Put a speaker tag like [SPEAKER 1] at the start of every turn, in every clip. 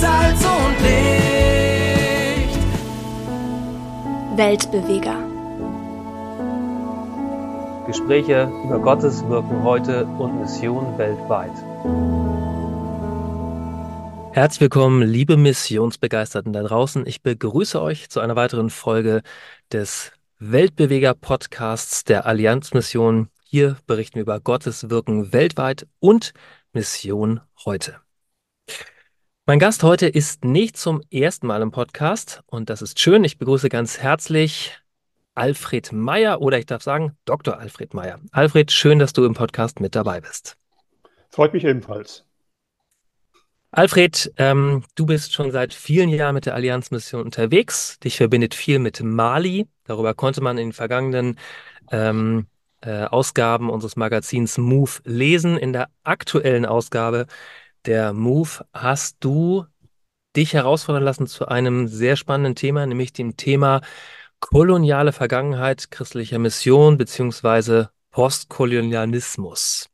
[SPEAKER 1] Salz und Licht.
[SPEAKER 2] Weltbeweger.
[SPEAKER 3] Gespräche über Gottes Wirken heute und Mission weltweit. Herzlich willkommen, liebe Missionsbegeisterten da draußen. Ich begrüße euch zu einer weiteren Folge des Weltbeweger Podcasts der Allianzmission. Hier berichten wir über Gottes Wirken weltweit und Mission heute. Mein Gast heute ist nicht zum ersten Mal im Podcast und das ist schön. Ich begrüße ganz herzlich Alfred Meyer oder ich darf sagen Dr. Alfred Meyer. Alfred, schön, dass du im Podcast mit dabei bist.
[SPEAKER 4] Freut mich ebenfalls.
[SPEAKER 3] Alfred, ähm, du bist schon seit vielen Jahren mit der Allianzmission unterwegs. Dich verbindet viel mit Mali. Darüber konnte man in den vergangenen ähm, äh, Ausgaben unseres Magazins Move lesen. In der aktuellen Ausgabe der Move hast du dich herausfordern lassen zu einem sehr spannenden Thema, nämlich dem Thema koloniale Vergangenheit christlicher Mission beziehungsweise Postkolonialismus.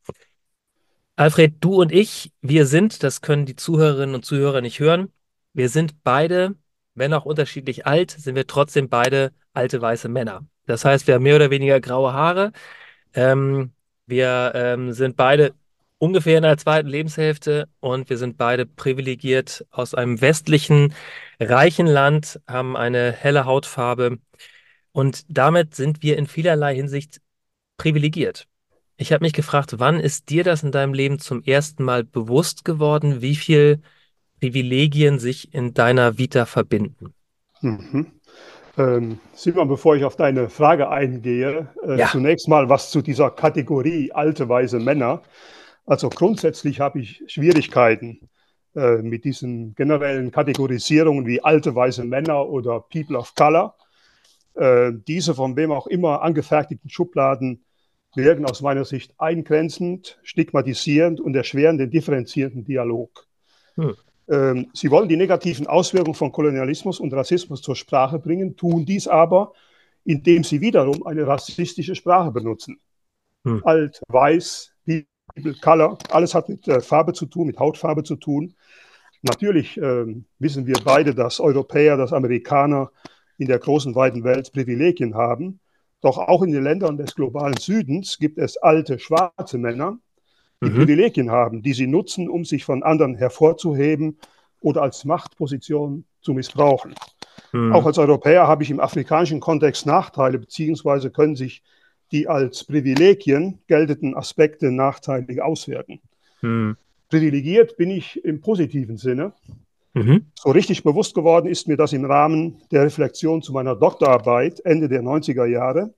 [SPEAKER 3] Alfred, du und ich, wir sind, das können die Zuhörerinnen und Zuhörer nicht hören, wir sind beide, wenn auch unterschiedlich alt, sind wir trotzdem beide alte weiße Männer. Das heißt, wir haben mehr oder weniger graue Haare. Ähm, wir ähm, sind beide ungefähr in der zweiten Lebenshälfte und wir sind beide privilegiert aus einem westlichen, reichen Land, haben eine helle Hautfarbe und damit sind wir in vielerlei Hinsicht privilegiert. Ich habe mich gefragt, wann ist dir das in deinem Leben zum ersten Mal bewusst geworden, wie viel Privilegien sich in deiner Vita verbinden?
[SPEAKER 4] Mhm. Ähm, Simon, bevor ich auf deine Frage eingehe, äh, ja. zunächst mal was zu dieser Kategorie alte weise Männer. Also grundsätzlich habe ich Schwierigkeiten äh, mit diesen generellen Kategorisierungen wie alte weise Männer oder People of Color. Äh, diese von wem auch immer angefertigten Schubladen wirken aus meiner Sicht eingrenzend, stigmatisierend und erschweren den differenzierenden Dialog. Hm. Ähm, sie wollen die negativen Auswirkungen von Kolonialismus und Rassismus zur Sprache bringen, tun dies aber, indem sie wiederum eine rassistische Sprache benutzen. Hm. Alt, weiß, people, color, alles hat mit äh, Farbe zu tun, mit Hautfarbe zu tun. Natürlich äh, wissen wir beide, dass Europäer, dass Amerikaner in der großen, weiten Welt Privilegien haben. Doch auch in den Ländern des globalen Südens gibt es alte schwarze Männer, die mhm. Privilegien haben, die sie nutzen, um sich von anderen hervorzuheben oder als Machtposition zu missbrauchen. Mhm. Auch als Europäer habe ich im afrikanischen Kontext Nachteile, beziehungsweise können sich die als Privilegien geltenden Aspekte nachteilig auswirken. Mhm. Privilegiert bin ich im positiven Sinne. Mhm. So richtig bewusst geworden ist mir das im Rahmen der Reflexion zu meiner Doktorarbeit Ende der 90er Jahre.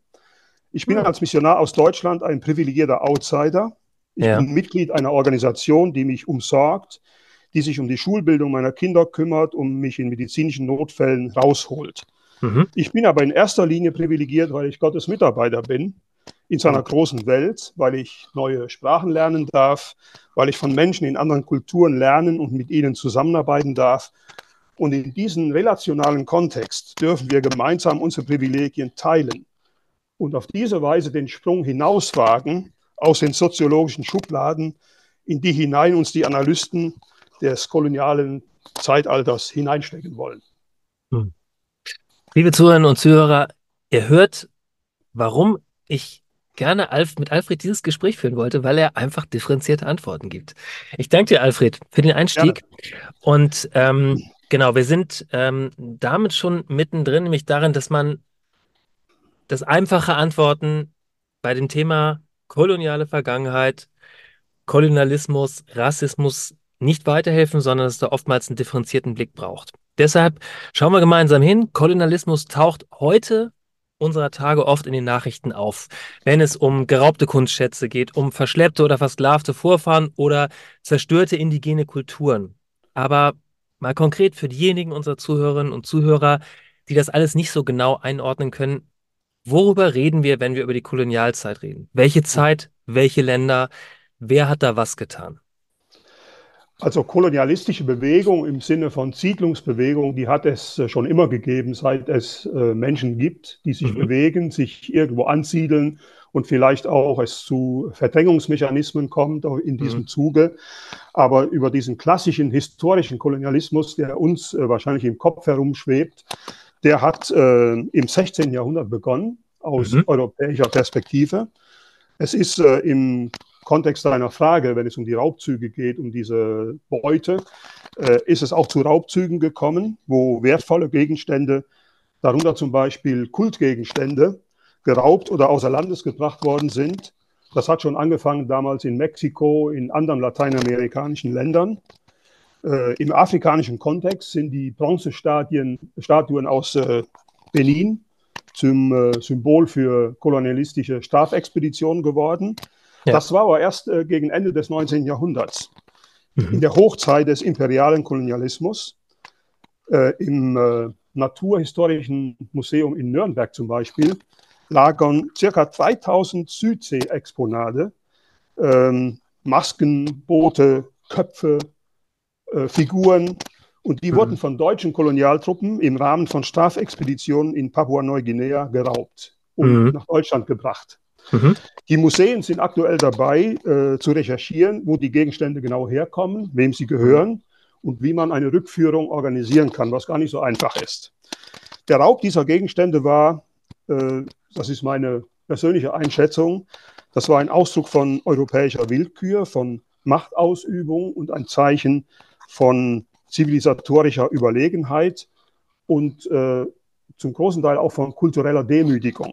[SPEAKER 4] Ich bin mhm. als Missionar aus Deutschland ein privilegierter Outsider. Ich ja. bin Mitglied einer Organisation, die mich umsorgt, die sich um die Schulbildung meiner Kinder kümmert und mich in medizinischen Notfällen rausholt. Mhm. Ich bin aber in erster Linie privilegiert, weil ich Gottes Mitarbeiter bin in seiner großen Welt, weil ich neue Sprachen lernen darf, weil ich von Menschen in anderen Kulturen lernen und mit ihnen zusammenarbeiten darf. Und in diesem relationalen Kontext dürfen wir gemeinsam unsere Privilegien teilen und auf diese Weise den Sprung hinauswagen aus den soziologischen Schubladen, in die hinein uns die Analysten des kolonialen Zeitalters hineinstecken wollen.
[SPEAKER 3] Liebe Zuhörerinnen und Zuhörer, ihr hört, warum ich gerne Alf, mit Alfred dieses Gespräch führen wollte, weil er einfach differenzierte Antworten gibt. Ich danke dir, Alfred, für den Einstieg. Gerne. Und ähm, genau, wir sind ähm, damit schon mittendrin, nämlich darin, dass man das einfache Antworten bei dem Thema koloniale Vergangenheit, Kolonialismus, Rassismus nicht weiterhelfen, sondern dass es da oftmals einen differenzierten Blick braucht. Deshalb schauen wir gemeinsam hin. Kolonialismus taucht heute unserer Tage oft in den Nachrichten auf, wenn es um geraubte Kunstschätze geht, um verschleppte oder versklavte Vorfahren oder zerstörte indigene Kulturen. Aber mal konkret für diejenigen unserer Zuhörerinnen und Zuhörer, die das alles nicht so genau einordnen können, worüber reden wir, wenn wir über die Kolonialzeit reden? Welche Zeit, welche Länder, wer hat da was getan?
[SPEAKER 4] Also kolonialistische Bewegung im Sinne von Siedlungsbewegung, die hat es äh, schon immer gegeben, seit es äh, Menschen gibt, die sich mhm. bewegen, sich irgendwo ansiedeln und vielleicht auch es zu Verdrängungsmechanismen kommt in diesem mhm. Zuge. Aber über diesen klassischen historischen Kolonialismus, der uns äh, wahrscheinlich im Kopf herumschwebt, der hat äh, im 16. Jahrhundert begonnen, aus mhm. europäischer Perspektive. Es ist äh, im Kontext deiner Frage, wenn es um die Raubzüge geht, um diese Beute, äh, ist es auch zu Raubzügen gekommen, wo wertvolle Gegenstände, darunter zum Beispiel Kultgegenstände, geraubt oder außer Landes gebracht worden sind. Das hat schon angefangen damals in Mexiko, in anderen lateinamerikanischen Ländern. Äh, Im afrikanischen Kontext sind die Bronzestatuen aus äh, Benin zum äh, Symbol für kolonialistische Strafexpeditionen geworden. Ja. Das war aber erst äh, gegen Ende des 19. Jahrhunderts, mhm. in der Hochzeit des imperialen Kolonialismus. Äh, Im äh, Naturhistorischen Museum in Nürnberg zum Beispiel lagern circa 3000 Südsee-Exponate, ähm, Masken, Boote, Köpfe, äh, Figuren. Und die mhm. wurden von deutschen Kolonialtruppen im Rahmen von Strafexpeditionen in Papua-Neuguinea geraubt und mhm. nach Deutschland gebracht. Mhm. Die Museen sind aktuell dabei, äh, zu recherchieren, wo die Gegenstände genau herkommen, wem sie gehören und wie man eine Rückführung organisieren kann, was gar nicht so einfach ist. Der Raub dieser Gegenstände war, äh, das ist meine persönliche Einschätzung, das war ein Ausdruck von europäischer Willkür, von Machtausübung und ein Zeichen von zivilisatorischer Überlegenheit und äh, zum großen Teil auch von kultureller Demütigung.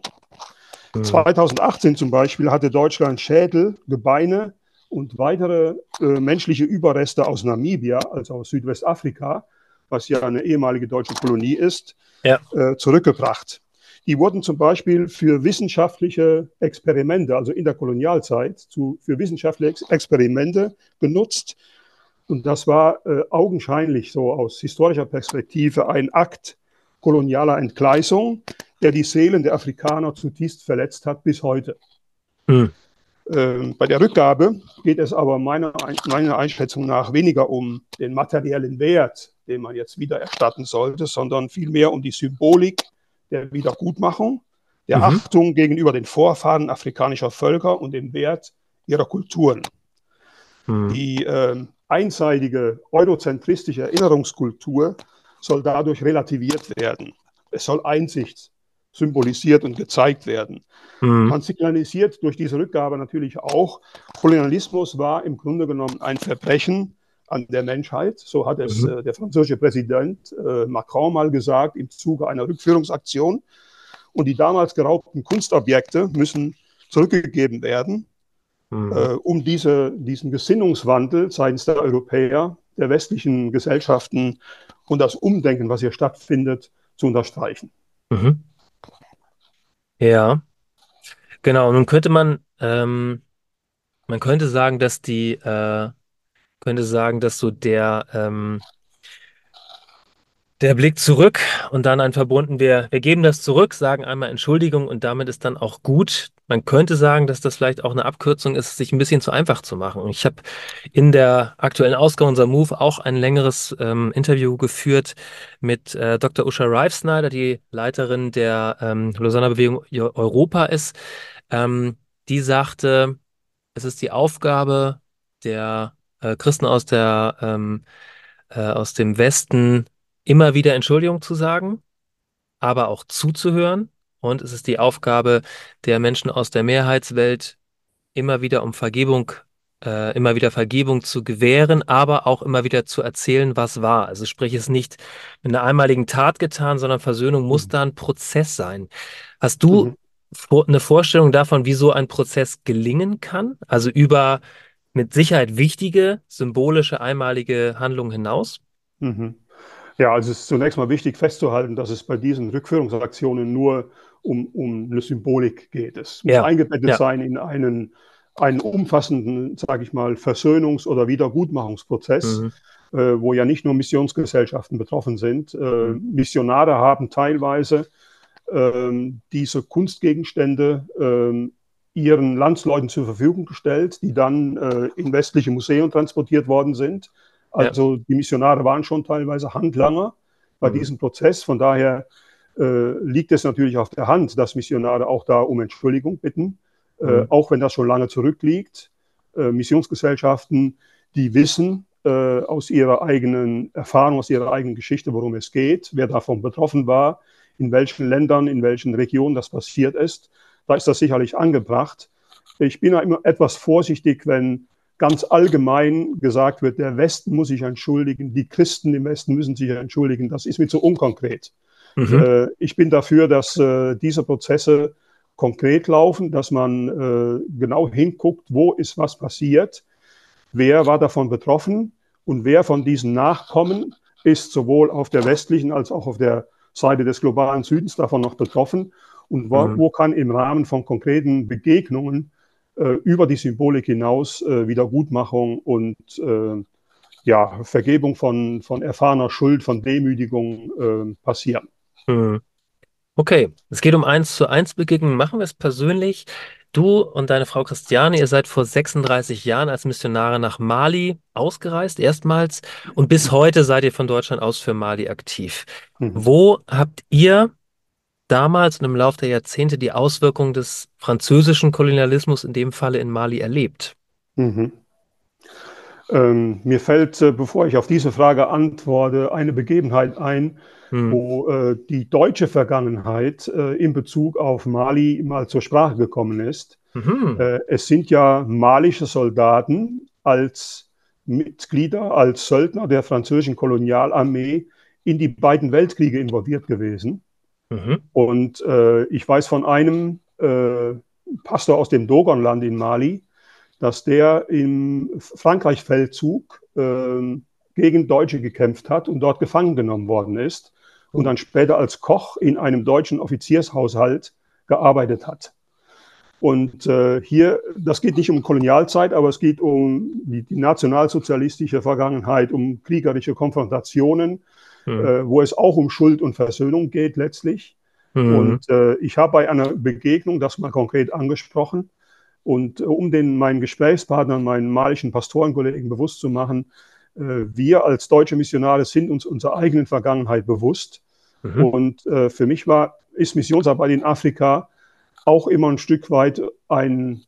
[SPEAKER 4] 2018 mhm. zum Beispiel hatte Deutschland Schädel, Gebeine und weitere äh, menschliche Überreste aus Namibia, also aus Südwestafrika, was ja eine ehemalige deutsche Kolonie ist, ja. äh, zurückgebracht. Die wurden zum Beispiel für wissenschaftliche Experimente, also in der Kolonialzeit, zu, für wissenschaftliche Experimente genutzt. Und das war äh, augenscheinlich so aus historischer Perspektive ein Akt kolonialer Entgleisung, der die Seelen der Afrikaner zutiefst verletzt hat bis heute. Mhm. Ähm, bei der Rückgabe geht es aber meiner, meiner Einschätzung nach weniger um den materiellen Wert, den man jetzt wieder erstatten sollte, sondern vielmehr um die Symbolik der Wiedergutmachung, der mhm. Achtung gegenüber den Vorfahren afrikanischer Völker und dem Wert ihrer Kulturen. Mhm. Die äh, einseitige eurozentristische Erinnerungskultur soll dadurch relativiert werden. Es soll Einsicht symbolisiert und gezeigt werden. Mhm. Man signalisiert durch diese Rückgabe natürlich auch, Kolonialismus war im Grunde genommen ein Verbrechen an der Menschheit. So hat es mhm. äh, der französische Präsident äh, Macron mal gesagt im Zuge einer Rückführungsaktion. Und die damals geraubten Kunstobjekte müssen zurückgegeben werden, mhm. äh, um diese, diesen Gesinnungswandel seitens der Europäer, der westlichen Gesellschaften und das Umdenken, was hier stattfindet, zu unterstreichen. Mhm.
[SPEAKER 3] Ja, genau. Nun könnte man, ähm, man könnte sagen, dass die, äh, könnte sagen, dass so der, ähm, der Blick zurück und dann ein verbunden, wir, wir geben das zurück, sagen einmal Entschuldigung und damit ist dann auch gut. Man könnte sagen, dass das vielleicht auch eine Abkürzung ist, sich ein bisschen zu einfach zu machen. Und ich habe in der aktuellen Ausgabe unserer Move auch ein längeres ähm, Interview geführt mit äh, Dr. Usha Reifsnyder, die Leiterin der ähm, Lausanne Bewegung Europa ist. Ähm, die sagte, es ist die Aufgabe der äh, Christen aus der ähm, äh, aus dem Westen, immer wieder Entschuldigung zu sagen, aber auch zuzuhören. Und es ist die Aufgabe der Menschen aus der Mehrheitswelt, immer wieder um Vergebung, äh, immer wieder Vergebung zu gewähren, aber auch immer wieder zu erzählen, was war. Also sprich, es nicht mit einer einmaligen Tat getan, sondern Versöhnung muss mhm. da ein Prozess sein. Hast du mhm. vor, eine Vorstellung davon, wie so ein Prozess gelingen kann? Also über mit Sicherheit wichtige, symbolische, einmalige Handlungen hinaus?
[SPEAKER 4] Mhm. Ja, also es ist zunächst mal wichtig festzuhalten, dass es bei diesen Rückführungsaktionen nur um, um eine Symbolik geht. Es muss ja. eingebettet ja. sein in einen, einen umfassenden, sage ich mal, Versöhnungs- oder Wiedergutmachungsprozess, mhm. äh, wo ja nicht nur Missionsgesellschaften betroffen sind. Äh, mhm. Missionare haben teilweise äh, diese Kunstgegenstände ähm, ihren Landsleuten zur Verfügung gestellt, die dann äh, in westliche Museen transportiert worden sind. Also ja. die Missionare waren schon teilweise Handlanger bei mhm. diesem Prozess. Von daher äh, liegt es natürlich auf der Hand, dass Missionare auch da um Entschuldigung bitten. äh, mhm. auch wenn das schon lange zurückliegt. Äh, Missionsgesellschaften, die wissen äh, aus ihrer eigenen Erfahrung, aus ihrer eigenen Geschichte, worum es geht, wer davon betroffen war, in welchen Ländern, in welchen Regionen das passiert ist. Da ist das sicherlich angebracht. Ich bin immer etwas vorsichtig, wenn ganz allgemein gesagt wird, der Westen muss sich entschuldigen, die Christen im Westen müssen sich entschuldigen. Das ist mir zu unkonkret. Mhm. Äh, ich bin dafür, dass äh, diese Prozesse konkret laufen, dass man äh, genau hinguckt, wo ist was passiert, wer war davon betroffen und wer von diesen Nachkommen ist sowohl auf der westlichen als auch auf der Seite des globalen Südens davon noch betroffen und wo, mhm. wo kann im Rahmen von konkreten Begegnungen äh, über die Symbolik hinaus äh, Wiedergutmachung und äh, ja, Vergebung von, von erfahrener Schuld, von Demütigung passieren. Mhm.
[SPEAKER 3] Okay, es geht um eins zu eins Begegnungen. Machen wir es persönlich. Du und deine Frau Christiane, ihr seid vor 36 Jahren als Missionare nach Mali ausgereist, erstmals, und bis heute seid ihr von Deutschland aus für Mali aktiv. Mhm. Wo habt ihr damals und im Laufe der Jahrzehnte die Auswirkungen des französischen Kolonialismus in dem Falle in Mali erlebt? Mhm.
[SPEAKER 4] Ähm, mir fällt, äh, bevor ich auf diese Frage antworte, eine Begebenheit ein, hm. wo äh, die deutsche Vergangenheit äh, in Bezug auf Mali mal zur Sprache gekommen ist. Mhm. Äh, es sind ja malische Soldaten als Mitglieder, als Söldner der französischen Kolonialarmee in die beiden Weltkriege involviert gewesen. Mhm. Und äh, ich weiß von einem Pastor aus dem Dogonland in Mali, dass der im Frankreich-Feldzug äh, gegen Deutsche gekämpft hat und dort gefangen genommen worden ist und dann später als Koch in einem deutschen Offiziershaushalt gearbeitet hat. Und äh, hier, das geht nicht um Kolonialzeit, aber es geht um die, die nationalsozialistische Vergangenheit, um kriegerische Konfrontationen, mhm. äh, wo es auch um Schuld und Versöhnung geht letztlich. Mhm. Und äh, ich habe bei einer Begegnung das mal konkret angesprochen. Und äh, um den meinen Gesprächspartnern, meinen malischen Pastorenkollegen bewusst zu machen, äh, wir als deutsche Missionare sind uns unserer eigenen Vergangenheit bewusst. Mhm. Und äh, für mich war, ist Missionsarbeit in Afrika auch immer ein Stück weit ein,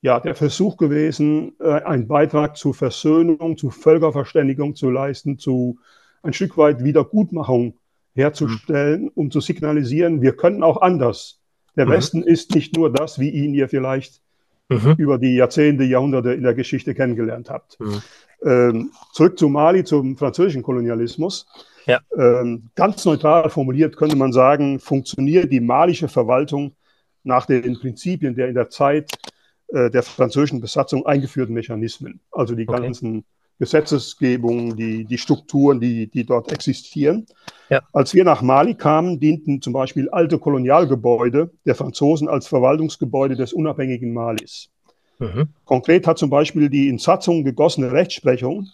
[SPEAKER 4] ja, der Versuch gewesen, einen Beitrag zur Versöhnung, zu Völkerverständigung zu leisten, zu ein Stück weit Wiedergutmachung herzustellen, mhm. um zu signalisieren, wir können auch anders. Der mhm. Westen ist nicht nur das, wie ihn ihr vielleicht mhm. über die Jahrzehnte, Jahrhunderte in der Geschichte kennengelernt habt. Mhm. Ähm, zurück zu Mali, zum französischen Kolonialismus. Ja. Ähm, ganz neutral formuliert könnte man sagen, funktioniert die malische Verwaltung nach den Prinzipien der in der Zeit äh, der französischen Besatzung eingeführten Mechanismen. Also die okay. ganzen Gesetzesgebungen, die, die Strukturen, die, die dort existieren. Ja. Als wir nach Mali kamen, dienten zum Beispiel alte Kolonialgebäude der Franzosen als Verwaltungsgebäude des unabhängigen Malis. Mhm. Konkret hat zum Beispiel die in Satzung gegossene Rechtsprechung,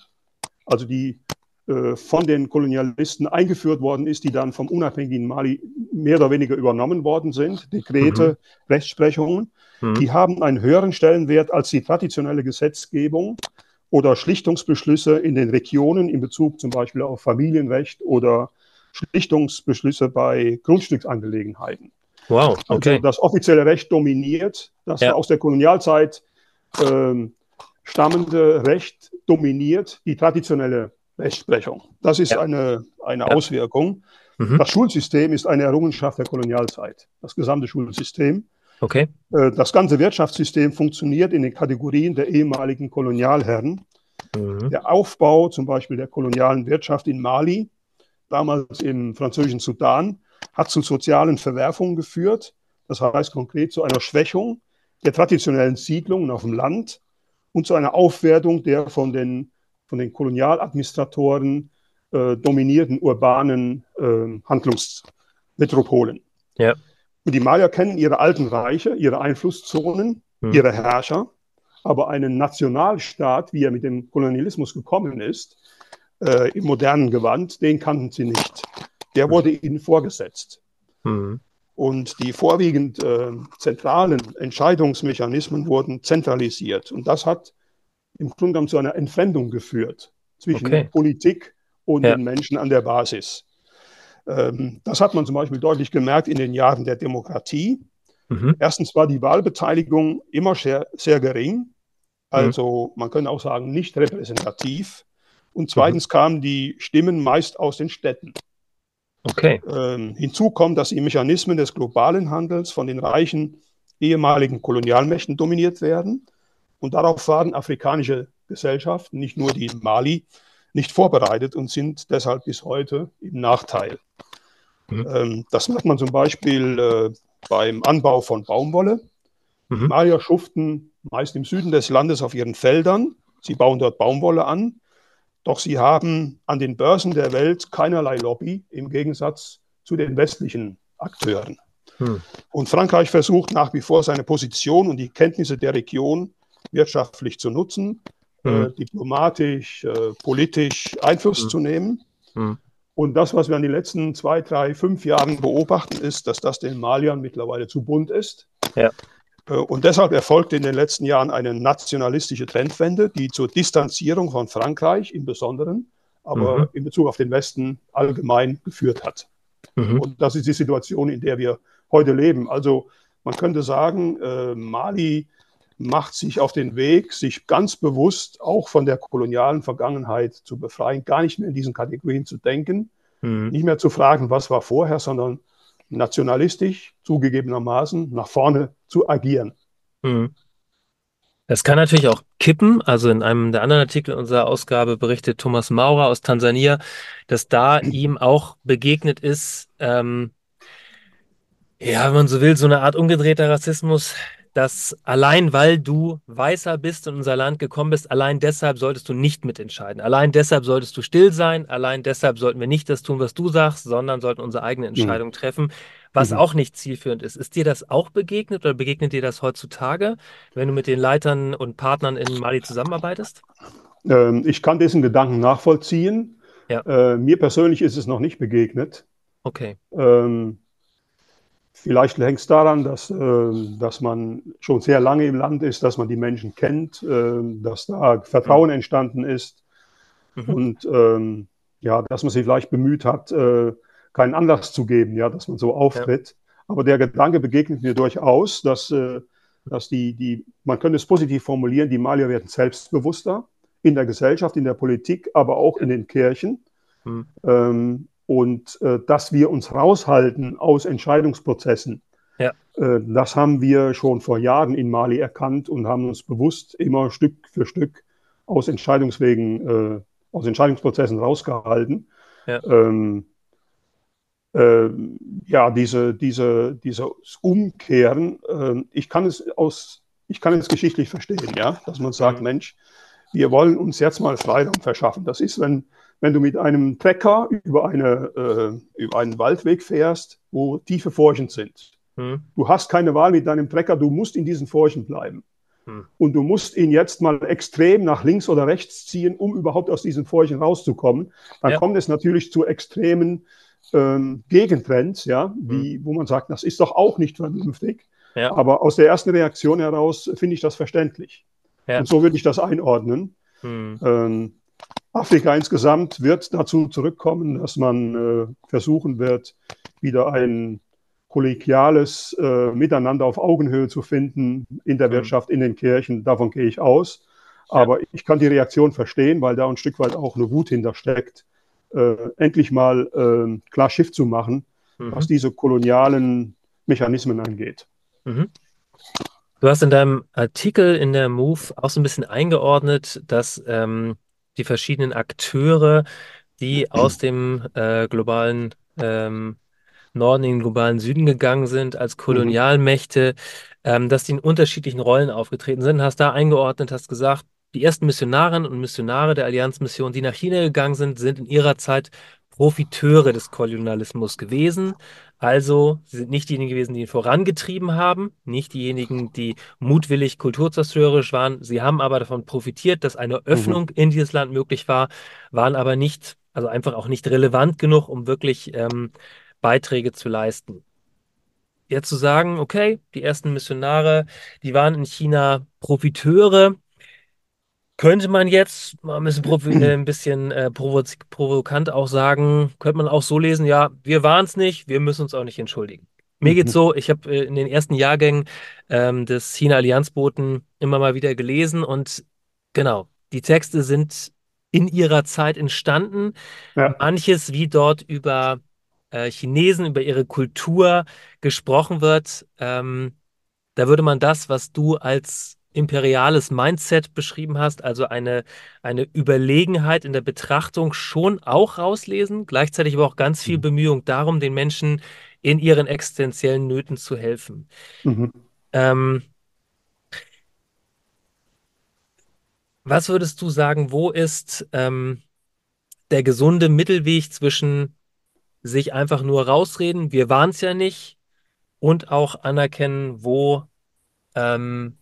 [SPEAKER 4] also die äh, von den Kolonialisten eingeführt worden ist, die dann vom unabhängigen Mali mehr oder weniger übernommen worden sind, Dekrete, mhm. Rechtsprechungen, mhm. die haben einen höheren Stellenwert als die traditionelle Gesetzgebung oder Schlichtungsbeschlüsse in den Regionen in Bezug zum Beispiel auf Familienrecht oder Schlichtungsbeschlüsse bei Grundstücksangelegenheiten. Wow, also okay. Also das offizielle Recht dominiert, das ja. aus der Kolonialzeit ähm, stammende Recht dominiert die traditionelle Rechtsprechung. Das ist ja. eine, eine ja. Auswirkung. Mhm. Das Schulsystem ist eine Errungenschaft der Kolonialzeit. Das gesamte Schulsystem. Okay. Äh, das ganze Wirtschaftssystem funktioniert in den Kategorien der ehemaligen Kolonialherren. Mhm. Der Aufbau zum Beispiel der kolonialen Wirtschaft in Mali, damals im französischen Sudan, hat zu sozialen Verwerfungen geführt. Das heißt konkret zu einer Schwächung der traditionellen Siedlungen auf dem Land und zu einer Aufwertung der von den, von den Kolonialadministratoren äh, dominierten urbanen äh, Handlungsmetropolen. Ja. Und die Maya kennen ihre alten Reiche, ihre Einflusszonen, hm. ihre Herrscher, aber einen Nationalstaat, wie er mit dem Kolonialismus gekommen ist, äh, im modernen Gewand, den kannten sie nicht. Der wurde ihnen vorgesetzt. Hm. Und die vorwiegend äh, zentralen Entscheidungsmechanismen wurden zentralisiert. Und das hat im Grunde genommen zu einer Entfremdung geführt zwischen okay. Politik und ja. den Menschen an der Basis. Ähm, das hat man zum Beispiel deutlich gemerkt in den Jahren der Demokratie. Mhm. Erstens war die Wahlbeteiligung immer sehr, sehr gering, also man könnte auch sagen nicht repräsentativ. Und zweitens mhm. kamen die Stimmen meist aus den Städten.
[SPEAKER 3] Okay.
[SPEAKER 4] Ähm, hinzu kommt, dass die Mechanismen des globalen Handels von den reichen ehemaligen Kolonialmächten dominiert werden. Und darauf waren afrikanische Gesellschaften, nicht nur die in Mali, nicht vorbereitet und sind deshalb bis heute im Nachteil. Mhm. Ähm, das merkt man zum Beispiel äh, beim Anbau von Baumwolle. Mhm. Malier schuften meist im Süden des Landes auf ihren Feldern. Sie bauen dort Baumwolle an. Doch sie haben an den Börsen der Welt keinerlei Lobby im Gegensatz zu den westlichen Akteuren. Hm. Und Frankreich versucht nach wie vor seine Position und die Kenntnisse der Region wirtschaftlich zu nutzen, hm. äh, diplomatisch, äh, politisch Einfluss hm. zu nehmen. Und das, was wir in den letzten zwei, drei, fünf Jahren beobachten, ist, dass das den Maliern mittlerweile zu bunt ist. Ja. Äh, und deshalb erfolgte in den letzten Jahren eine nationalistische Trendwende, die zur Distanzierung von Frankreich im Besonderen, aber mhm. in Bezug auf den Westen allgemein geführt hat. Mhm. Und das ist die Situation, in der wir heute leben. Also man könnte sagen, äh, Mali macht sich auf den Weg, sich ganz bewusst auch von der kolonialen Vergangenheit zu befreien, gar nicht mehr in diesen Kategorien zu denken, mhm. nicht mehr zu fragen, was war vorher, sondern nationalistisch zugegebenermaßen nach vorne zu agieren. Mhm.
[SPEAKER 3] Das kann natürlich auch kippen. Also in einem der anderen Artikel unserer Ausgabe berichtet Thomas Maurer aus Tansania, dass da ihm auch begegnet ist, ähm, ja, wenn man so will, so eine Art umgedrehter Rassismus, dass allein weil du Weißer bist und in unser Land gekommen bist, allein deshalb solltest du nicht mitentscheiden. Allein deshalb solltest du still sein. Allein deshalb sollten wir nicht das tun, was du sagst, sondern sollten unsere eigene mhm. Entscheidung mhm. treffen, was mhm. auch nicht zielführend ist. Ist dir das auch begegnet oder begegnet dir das heutzutage, wenn du mit den Leitern und Partnern in Mali zusammenarbeitest?
[SPEAKER 4] Ähm, ich kann diesen Gedanken nachvollziehen. Ja. Äh, mir persönlich ist es noch nicht begegnet.
[SPEAKER 3] Okay.
[SPEAKER 4] Ähm, Vielleicht hängt es daran, dass, äh, dass man schon sehr lange im Land ist, dass man die Menschen kennt, äh, dass da Vertrauen mhm. entstanden ist mhm. und ähm, ja, dass man sich vielleicht bemüht hat, äh, keinen Anlass zu geben, ja, dass man so auftritt. Ja. Aber der Gedanke begegnet mir durchaus, dass, äh, dass die, die, man könnte es positiv formulieren, die Malier werden selbstbewusster in der Gesellschaft, in der Politik, aber auch in den Kirchen. Mhm. Ähm, und äh, dass wir uns raushalten aus Entscheidungsprozessen. Ja. Äh, das haben wir schon vor Jahren in Mali erkannt und haben uns bewusst immer Stück für Stück aus Entscheidungswegen, äh, aus Entscheidungsprozessen rausgehalten. Ja. Ähm, äh, ja, diese, diese, dieses Umkehren, äh, ich kann es aus, ich kann es geschichtlich verstehen, ja, dass man sagt, mhm. Mensch, wir wollen uns jetzt mal Freiraum verschaffen. Das ist, wenn, wenn du mit einem Trecker über, eine, äh, über einen Waldweg fährst, wo tiefe Furchen sind. Hm. Du hast keine Wahl mit deinem Trecker, du musst in diesen Furchen bleiben. Hm. Und du musst ihn jetzt mal extrem nach links oder rechts ziehen, um überhaupt aus diesen Furchen rauszukommen. Dann ja. kommt es natürlich zu extremen ähm, Gegentrends, ja, wie, hm. wo man sagt, das ist doch auch nicht vernünftig. Ja. Aber aus der ersten Reaktion heraus finde ich das verständlich. Ja. Und so würde ich das einordnen. Hm. Ähm, Afrika insgesamt wird dazu zurückkommen, dass man äh, versuchen wird, wieder ein kollegiales äh, Miteinander auf Augenhöhe zu finden in der mhm. Wirtschaft, in den Kirchen. Davon gehe ich aus. Aber ich kann die Reaktion verstehen, weil da ein Stück weit auch eine Wut hintersteckt, äh, endlich mal äh, klar Schiff zu machen, mhm. was diese kolonialen Mechanismen angeht. Mhm.
[SPEAKER 3] Du hast in deinem Artikel in der Move auch so ein bisschen eingeordnet, dass ähm, die verschiedenen Akteure, die aus dem äh, globalen ähm, Norden in den globalen Süden gegangen sind als mhm. Kolonialmächte, ähm, dass die in unterschiedlichen Rollen aufgetreten sind. Hast da eingeordnet, hast gesagt, die ersten Missionarinnen und Missionare der Allianzmission, die nach China gegangen sind, sind in ihrer Zeit Profiteure des Kolonialismus gewesen. Also, sie sind nicht diejenigen gewesen, die ihn vorangetrieben haben, nicht diejenigen, die mutwillig kulturzerstörerisch waren. Sie haben aber davon profitiert, dass eine mhm. Öffnung mhm. in dieses Land möglich war, waren aber nicht, also einfach auch nicht relevant genug, um wirklich ähm, Beiträge zu leisten. Jetzt zu sagen, okay, die ersten Missionare, die waren in China Profiteure, könnte man jetzt mal ein bisschen, äh, ein bisschen äh, provokant auch sagen, könnte man auch so lesen, ja, wir waren es nicht, wir müssen uns auch nicht entschuldigen. Mir geht's so, ich habe äh, in den ersten Jahrgängen ähm, des China-Allianzboten immer mal wieder gelesen und genau, die Texte sind in ihrer Zeit entstanden.
[SPEAKER 4] Ja.
[SPEAKER 3] Manches, wie dort über äh, Chinesen, über ihre Kultur gesprochen wird, ähm, da würde man das, was du als imperiales Mindset beschrieben hast, also eine, eine Überlegenheit in der Betrachtung schon auch rauslesen, gleichzeitig aber auch ganz viel
[SPEAKER 4] Mhm.
[SPEAKER 3] Bemühung darum, den Menschen in ihren existenziellen Nöten zu helfen.
[SPEAKER 4] Mhm.
[SPEAKER 3] Ähm, was würdest du sagen, wo ist ähm, der gesunde Mittelweg zwischen sich einfach nur rausreden, wir waren es ja nicht, und auch anerkennen, wo, ähm,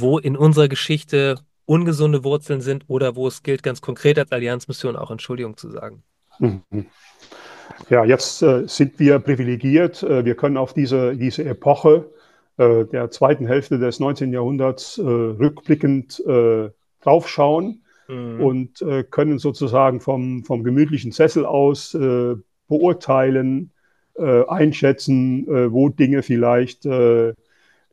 [SPEAKER 3] wo in unserer Geschichte ungesunde Wurzeln sind oder wo es gilt, ganz konkret als Allianzmission auch Entschuldigung zu sagen?
[SPEAKER 4] Mhm. Ja, jetzt äh, sind wir privilegiert. Äh, wir können auf diese, diese Epoche äh, der zweiten Hälfte des 19. Jahrhunderts äh, rückblickend äh, draufschauen
[SPEAKER 3] Mhm.
[SPEAKER 4] und äh, können sozusagen vom, vom gemütlichen Sessel aus beurteilen, einschätzen, wo Dinge vielleicht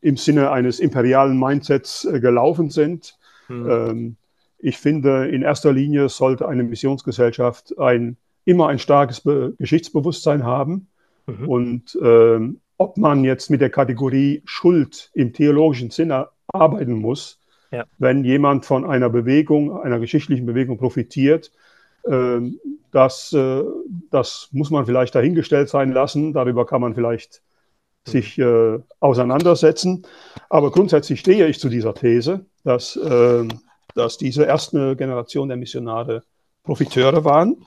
[SPEAKER 4] im Sinne eines imperialen Mindsets äh, gelaufen sind.
[SPEAKER 3] Mhm.
[SPEAKER 4] Ähm, ich finde, in erster Linie sollte eine Missionsgesellschaft ein, immer ein starkes Be Geschichtsbewusstsein haben.
[SPEAKER 3] Mhm.
[SPEAKER 4] Und ähm, ob man jetzt mit der Kategorie Schuld im theologischen Sinne arbeiten muss,
[SPEAKER 3] Ja.
[SPEAKER 4] wenn jemand von einer Bewegung, einer geschichtlichen Bewegung profitiert, ähm, das, äh, das muss man vielleicht dahingestellt sein lassen. Darüber kann man vielleicht sich äh, auseinandersetzen. Aber grundsätzlich stehe ich zu dieser These, dass, ähm, dass diese erste Generation der Missionare Profiteure waren.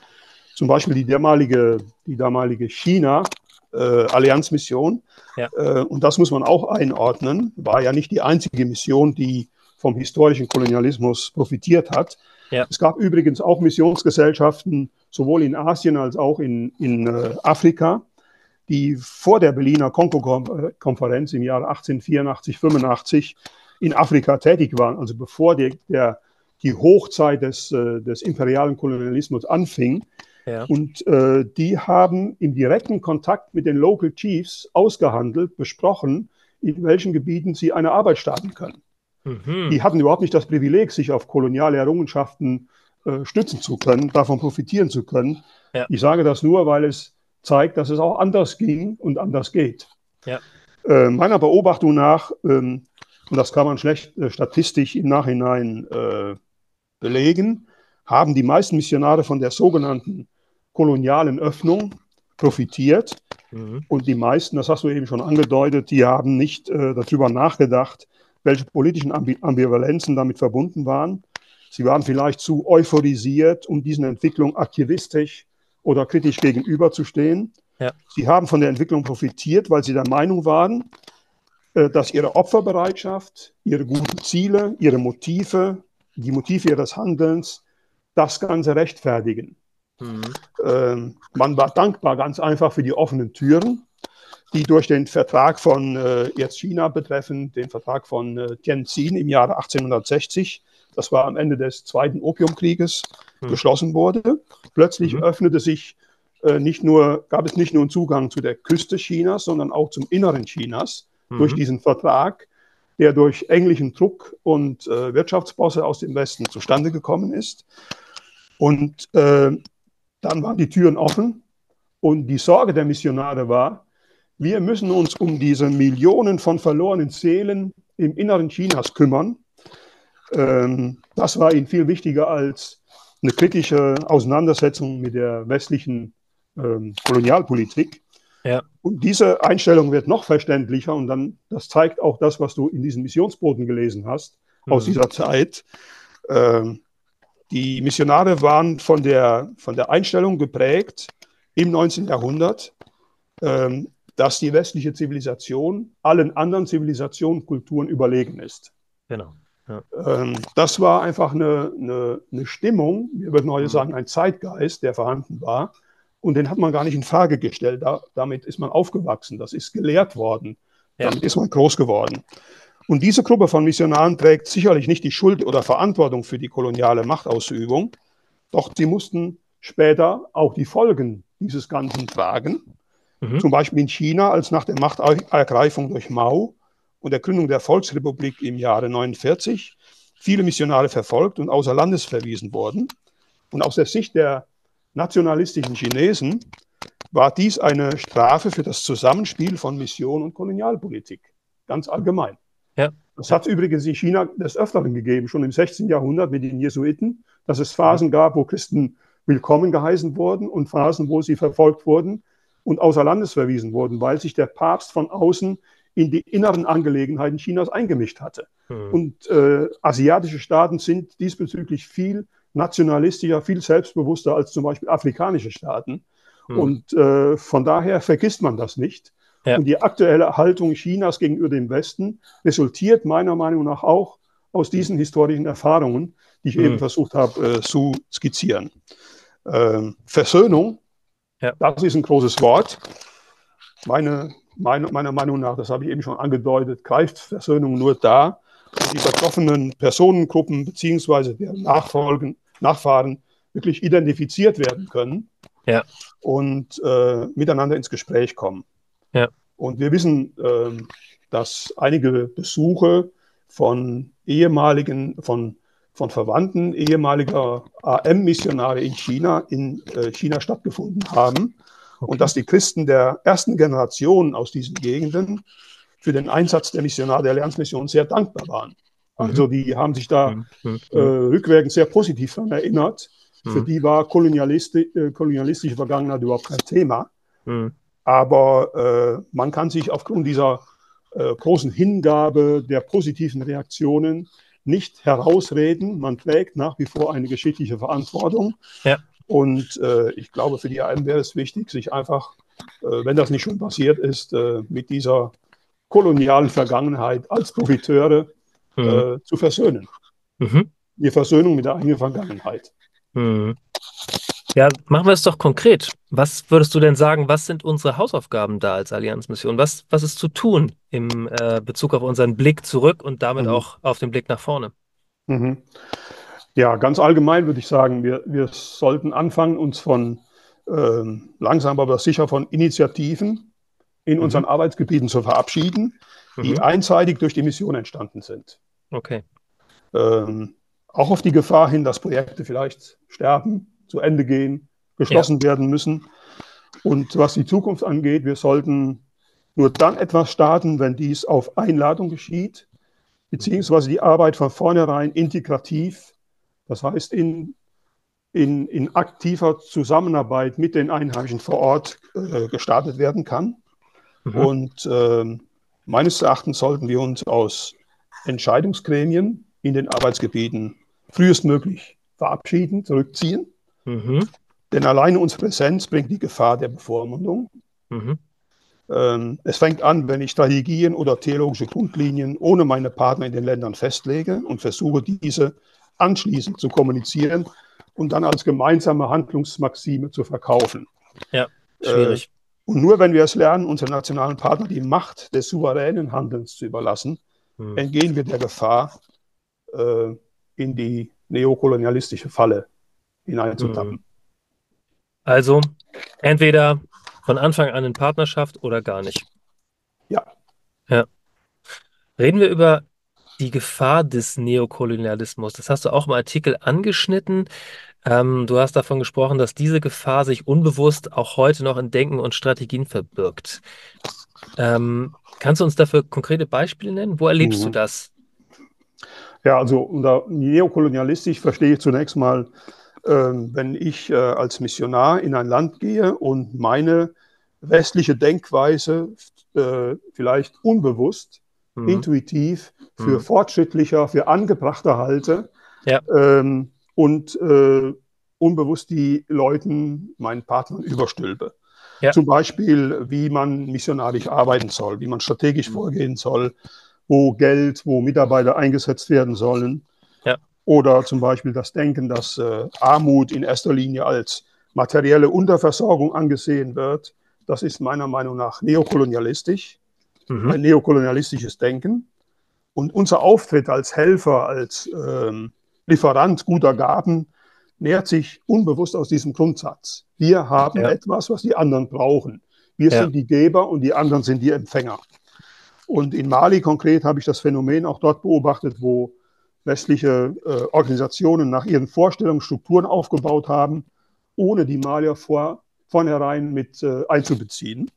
[SPEAKER 4] Zum Beispiel die damalige, die damalige China-Allianzmission.
[SPEAKER 3] Ja.
[SPEAKER 4] Äh, und das muss man auch einordnen, war ja nicht die einzige Mission, die vom historischen Kolonialismus profitiert hat.
[SPEAKER 3] Ja.
[SPEAKER 4] Es gab übrigens auch Missionsgesellschaften, sowohl in Asien als auch in, in äh, Afrika, die vor der Berliner Kongo-Konferenz im Jahre 1884, 85 in Afrika tätig waren, also bevor die, der, die Hochzeit des, äh, des imperialen Kolonialismus anfing.
[SPEAKER 3] Ja.
[SPEAKER 4] Und äh, die haben im direkten Kontakt mit den Local Chiefs ausgehandelt, besprochen, in welchen Gebieten sie eine Arbeit starten können.
[SPEAKER 3] Mhm.
[SPEAKER 4] Die hatten überhaupt nicht das Privileg, sich auf koloniale Errungenschaften äh, stützen zu können, davon profitieren zu können.
[SPEAKER 3] Ja.
[SPEAKER 4] Ich sage das nur, weil es zeigt, dass es auch anders ging und anders geht.
[SPEAKER 3] Ja.
[SPEAKER 4] Äh, meiner Beobachtung nach, ähm, und das kann man schlecht äh, statistisch im Nachhinein äh, belegen, haben die meisten Missionare von der sogenannten kolonialen Öffnung profitiert.
[SPEAKER 3] Mhm.
[SPEAKER 4] Und die meisten, das hast du eben schon angedeutet, die haben nicht äh, darüber nachgedacht, welche politischen Ambi Ambivalenzen damit verbunden waren. Sie waren vielleicht zu euphorisiert, um diesen Entwicklungen aktivistisch oder kritisch gegenüberzustehen.
[SPEAKER 3] Ja.
[SPEAKER 4] Sie haben von der Entwicklung profitiert, weil sie der Meinung waren, äh, dass ihre Opferbereitschaft, ihre guten Ziele, ihre Motive, die Motive ihres Handelns das Ganze rechtfertigen.
[SPEAKER 3] Mhm.
[SPEAKER 4] Ähm, man war dankbar ganz einfach für die offenen Türen, die durch den Vertrag von äh, jetzt China betreffen, den Vertrag von äh, Tianjin im Jahre 1860, das war am Ende des Zweiten Opiumkrieges,
[SPEAKER 3] Hm.
[SPEAKER 4] geschlossen wurde. Plötzlich
[SPEAKER 3] Mhm.
[SPEAKER 4] öffnete sich äh, nicht nur, gab es nicht nur einen Zugang zu der Küste Chinas, sondern auch zum Inneren Chinas durch
[SPEAKER 3] Mhm.
[SPEAKER 4] diesen Vertrag, der durch englischen Druck und äh, Wirtschaftsbosse aus dem Westen zustande gekommen ist. Und äh, dann waren die Türen offen und die Sorge der Missionare war, wir müssen uns um diese Millionen von verlorenen Seelen im Inneren Chinas kümmern. Ähm, das war ihnen viel wichtiger als eine kritische Auseinandersetzung mit der westlichen ähm, Kolonialpolitik.
[SPEAKER 3] Ja.
[SPEAKER 4] Und diese Einstellung wird noch verständlicher und dann, das zeigt auch das, was du in diesen Missionsboten gelesen hast, aus
[SPEAKER 3] Mhm.
[SPEAKER 4] dieser Zeit. Ähm, die Missionare waren von der, von der Einstellung geprägt im 19. Jahrhundert, ähm, dass die westliche Zivilisation allen anderen Zivilisationen, Kulturen überlegen ist.
[SPEAKER 3] Genau.
[SPEAKER 4] Ähm, das war einfach eine, eine, eine Stimmung, wir würden heute
[SPEAKER 3] Mhm.
[SPEAKER 4] sagen, ein Zeitgeist, der vorhanden war. Und den hat man gar nicht in Frage gestellt. Da, damit ist man aufgewachsen, das ist gelehrt worden,
[SPEAKER 3] Ja.
[SPEAKER 4] damit ist man groß geworden. Und diese Gruppe von Missionaren trägt sicherlich nicht die Schuld oder Verantwortung für die koloniale Mhm. Zum Beispiel in China, als nach der Machtergreifung durch Mao und der Gründung der Volksrepublik im Jahre 49 viele Missionare verfolgt und außer Landes verwiesen wurden. Und aus der Sicht der nationalistischen Chinesen war dies eine Strafe für das Zusammenspiel von Mission und Kolonialpolitik, ganz allgemein. Ja. Das hat es übrigens in China des Öfteren gegeben, schon im 16. Jahrhundert mit den Jesuiten, dass es Phasen gab, wo Christen willkommen geheißen wurden und Phasen, wo sie verfolgt wurden und außer Landes verwiesen wurden, weil sich der Papst von außen in die inneren Angelegenheiten Chinas eingemischt hatte. Mhm. Und äh, asiatische Staaten sind diesbezüglich viel nationalistischer, viel selbstbewusster als zum Beispiel afrikanische Staaten. Mhm. Und äh, von daher vergisst man das nicht. Ja. Und die aktuelle Haltung Chinas gegenüber dem Westen resultiert meiner Meinung nach auch aus diesen historischen Erfahrungen, die ich mhm. eben versucht habe äh, zu skizzieren. Ähm, Versöhnung, ja. das ist ein großes Wort. Meine, meine, meiner Meinung nach, das habe ich eben schon angedeutet, greift Versöhnung nur da, wo die betroffenen Personengruppen bzw. deren Nachfolgen, Nachfahren wirklich identifiziert werden können ja. und äh, miteinander ins Gespräch kommen. Ja. Und wir wissen, äh, dass einige Besuche von ehemaligen, von von Verwandten ehemaliger AM-Missionare in China in äh, China stattgefunden haben okay. und dass die Christen der ersten Generation aus diesen Gegenden für den Einsatz der Missionare der Allianzmission sehr dankbar waren. Mhm. Also die haben sich da äh, rückwirkend sehr positiv daran erinnert. Mhm. Für die war kolonialisti äh, kolonialistische Vergangenheit überhaupt kein Thema. Mhm. Aber äh, man kann sich aufgrund dieser äh, großen Hingabe der positiven Reaktionen nicht herausreden. Man trägt nach wie vor eine geschichtliche Verantwortung. Ja. Und äh, ich glaube, für die AM wäre es wichtig, sich einfach, äh, wenn das nicht schon passiert ist, äh, mit dieser kolonialen Vergangenheit als Profiteure mhm. Äh, zu versöhnen. Mhm. Die Versöhnung mit der eigenen Vergangenheit.
[SPEAKER 3] Mhm. Ja, machen wir es doch konkret. Was würdest du denn sagen, was sind unsere Hausaufgaben da als Allianzmission? Was, was ist zu tun im äh, Bezug auf unseren Blick zurück und damit mhm. auch auf den Blick nach vorne?
[SPEAKER 4] Mhm. Ja, ganz allgemein würde ich sagen, wir, wir sollten anfangen, uns von ähm, langsam aber sicher von Initiativen in mhm. unseren Arbeitsgebieten zu verabschieden, die mhm. einseitig durch die Mission entstanden sind.
[SPEAKER 3] Okay.
[SPEAKER 4] Ähm, auch auf die Gefahr hin, dass Projekte vielleicht sterben zu Ende gehen, geschlossen ja. werden müssen. Und was die Zukunft angeht, wir sollten nur dann etwas starten, wenn dies auf Einladung geschieht, beziehungsweise die Arbeit von vornherein integrativ, das heißt in, in, in aktiver Zusammenarbeit mit den Einheimischen vor Ort äh, gestartet werden kann. Mhm. Und äh, meines Erachtens sollten wir uns aus Entscheidungsgremien in den Arbeitsgebieten frühestmöglich verabschieden, zurückziehen Mhm. Denn alleine unsere Präsenz bringt die Gefahr der Bevormundung. Mhm. Ähm, es fängt an, wenn ich Strategien oder theologische Grundlinien ohne meine Partner in den Ländern festlege und versuche, diese anschließend zu kommunizieren und dann als gemeinsame Handlungsmaxime zu verkaufen.
[SPEAKER 3] Ja, schwierig. Äh,
[SPEAKER 4] und nur wenn wir es lernen, unseren nationalen Partner die Macht des souveränen Handelns zu überlassen, mhm. entgehen wir der Gefahr, äh, in die neokolonialistische Falle hineinzutappen. Mhm.
[SPEAKER 3] Also entweder von Anfang an in Partnerschaft oder gar nicht.
[SPEAKER 4] Ja.
[SPEAKER 3] Ja. Reden wir über die Gefahr des Neokolonialismus. Das hast du auch im Artikel angeschnitten. Ähm, du hast davon gesprochen, dass diese Gefahr sich unbewusst auch heute noch in Denken und Strategien verbirgt. Ähm, kannst du uns dafür konkrete Beispiele nennen? Wo erlebst mhm. du das?
[SPEAKER 4] Ja, also unter neokolonialistisch verstehe ich zunächst mal ähm, wenn ich äh, als Missionar in ein Land gehe und meine westliche Denkweise äh, vielleicht unbewusst, mhm. intuitiv für mhm. fortschrittlicher, für angebrachter halte ja. ähm, und äh, unbewusst die Leuten, meinen Partnern überstülpe. Ja. Zum Beispiel, wie man missionarisch arbeiten soll, wie man strategisch mhm. vorgehen soll, wo Geld, wo Mitarbeiter eingesetzt werden sollen. Oder zum Beispiel das Denken, dass äh, Armut in erster Linie als materielle Unterversorgung angesehen wird. Das ist meiner Meinung nach neokolonialistisch, mhm. ein neokolonialistisches Denken. Und unser Auftritt als Helfer, als ähm, Lieferant guter Gaben nährt sich unbewusst aus diesem Grundsatz. Wir haben ja. etwas, was die anderen brauchen. Wir ja. sind die Geber und die anderen sind die Empfänger. Und in Mali konkret habe ich das Phänomen auch dort beobachtet, wo westliche äh, Organisationen nach ihren Vorstellungen Strukturen aufgebaut haben, ohne die Malier vor, vornherein mit äh, einzubeziehen.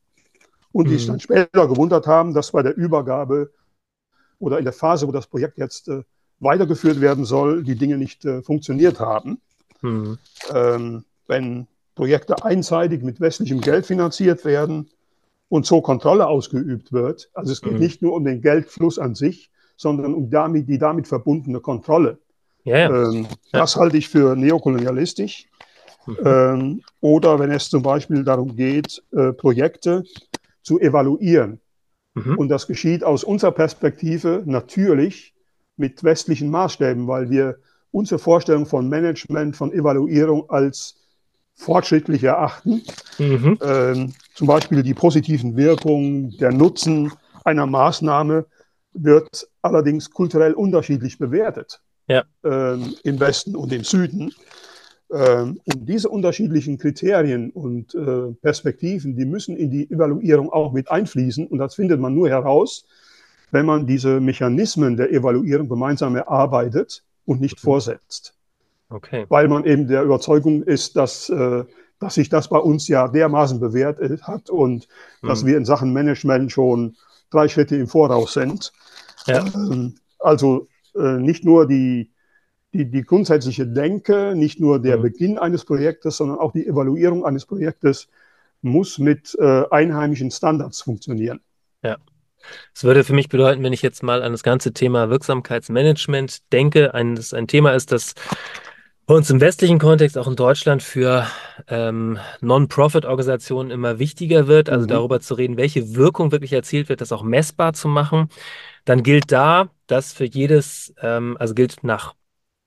[SPEAKER 4] Und mhm. die sich dann später gewundert haben, dass bei der Übergabe oder in der Phase, wo das Projekt jetzt äh, weitergeführt werden soll, die Dinge nicht äh, funktioniert haben. Mhm. Ähm, wenn Projekte einseitig mit westlichem Geld finanziert werden und so Kontrolle ausgeübt wird, also es geht mhm. nicht nur um den Geldfluss an sich, sondern um damit, die damit verbundene Kontrolle. Ja. Ähm, ja. Das halte ich für neokolonialistisch. Mhm. Ähm, oder wenn es zum Beispiel darum geht, äh, Projekte zu evaluieren. Mhm. Und das geschieht aus unserer Perspektive natürlich mit westlichen Maßstäben, weil wir unsere Vorstellung von Management, von Evaluierung als fortschrittlich erachten. Mhm. Ähm, zum Beispiel die positiven Wirkungen, der Nutzen einer Maßnahme wird allerdings kulturell unterschiedlich bewertet. Ja. Ähm, Im Westen und im Süden. Ähm, und diese unterschiedlichen Kriterien und äh, Perspektiven, die müssen in die Evaluierung auch mit einfließen. Und das findet man nur heraus, wenn man diese Mechanismen der Evaluierung gemeinsam erarbeitet und nicht vorsetzt. Okay. Weil man eben der Überzeugung ist, dass, äh, dass sich das bei uns ja dermaßen bewährt hat und mhm. dass wir in Sachen Management schon drei Schritte im Voraus sind. Ja. Ähm, also äh, nicht nur die, die, die grundsätzliche Denke, nicht nur der mhm. Beginn eines Projektes, sondern auch die Evaluierung eines Projektes muss mit äh, einheimischen Standards funktionieren.
[SPEAKER 3] Ja. Das würde für mich bedeuten, wenn ich jetzt mal an das ganze Thema Wirksamkeitsmanagement denke, ein, das ein Thema ist, das bei uns im westlichen Kontext, auch in Deutschland, für ähm, Non-Profit-Organisationen immer wichtiger wird, also mhm. darüber zu reden, welche Wirkung wirklich erzielt wird, das auch messbar zu machen, dann gilt da, dass für jedes, ähm, also gilt nach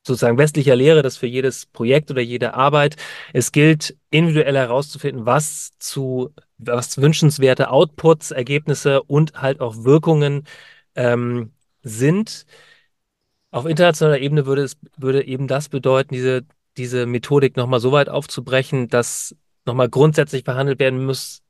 [SPEAKER 3] sozusagen westlicher Lehre, dass für jedes Projekt oder jede Arbeit es gilt, individuell herauszufinden, was zu, was wünschenswerte Outputs, Ergebnisse und halt auch Wirkungen ähm, sind. Auf internationaler Ebene würde es würde eben das bedeuten, diese, diese Methodik nochmal so weit aufzubrechen, dass nochmal grundsätzlich verhandelt werden muss,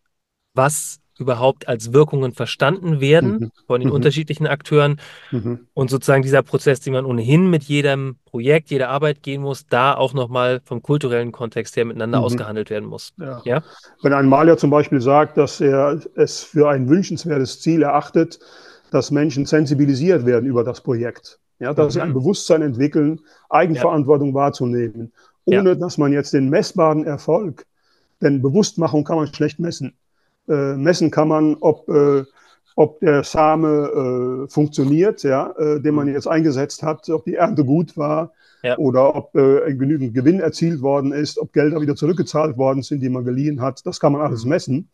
[SPEAKER 3] was überhaupt als Wirkungen verstanden werden mhm. von den mhm. unterschiedlichen Akteuren mhm. und sozusagen dieser Prozess, den man ohnehin mit jedem Projekt, jeder Arbeit gehen muss, da auch nochmal vom kulturellen Kontext her miteinander mhm. ausgehandelt werden muss.
[SPEAKER 4] Ja. ja. Wenn ein Maler zum Beispiel sagt, dass er es für ein wünschenswertes Ziel erachtet, dass Menschen sensibilisiert werden über das Projekt, ja, dass mhm. sie ein Bewusstsein entwickeln, Eigenverantwortung ja. wahrzunehmen, ohne ja. dass man jetzt den messbaren Erfolg, denn Bewusstmachung kann man schlecht messen. Äh, messen kann man, ob, äh, ob der Same äh, funktioniert, ja, äh, den man jetzt eingesetzt hat, ob die Ernte gut war ja. oder ob äh, genügend Gewinn erzielt worden ist, ob Gelder wieder zurückgezahlt worden sind, die man geliehen hat. Das kann man alles mhm. messen.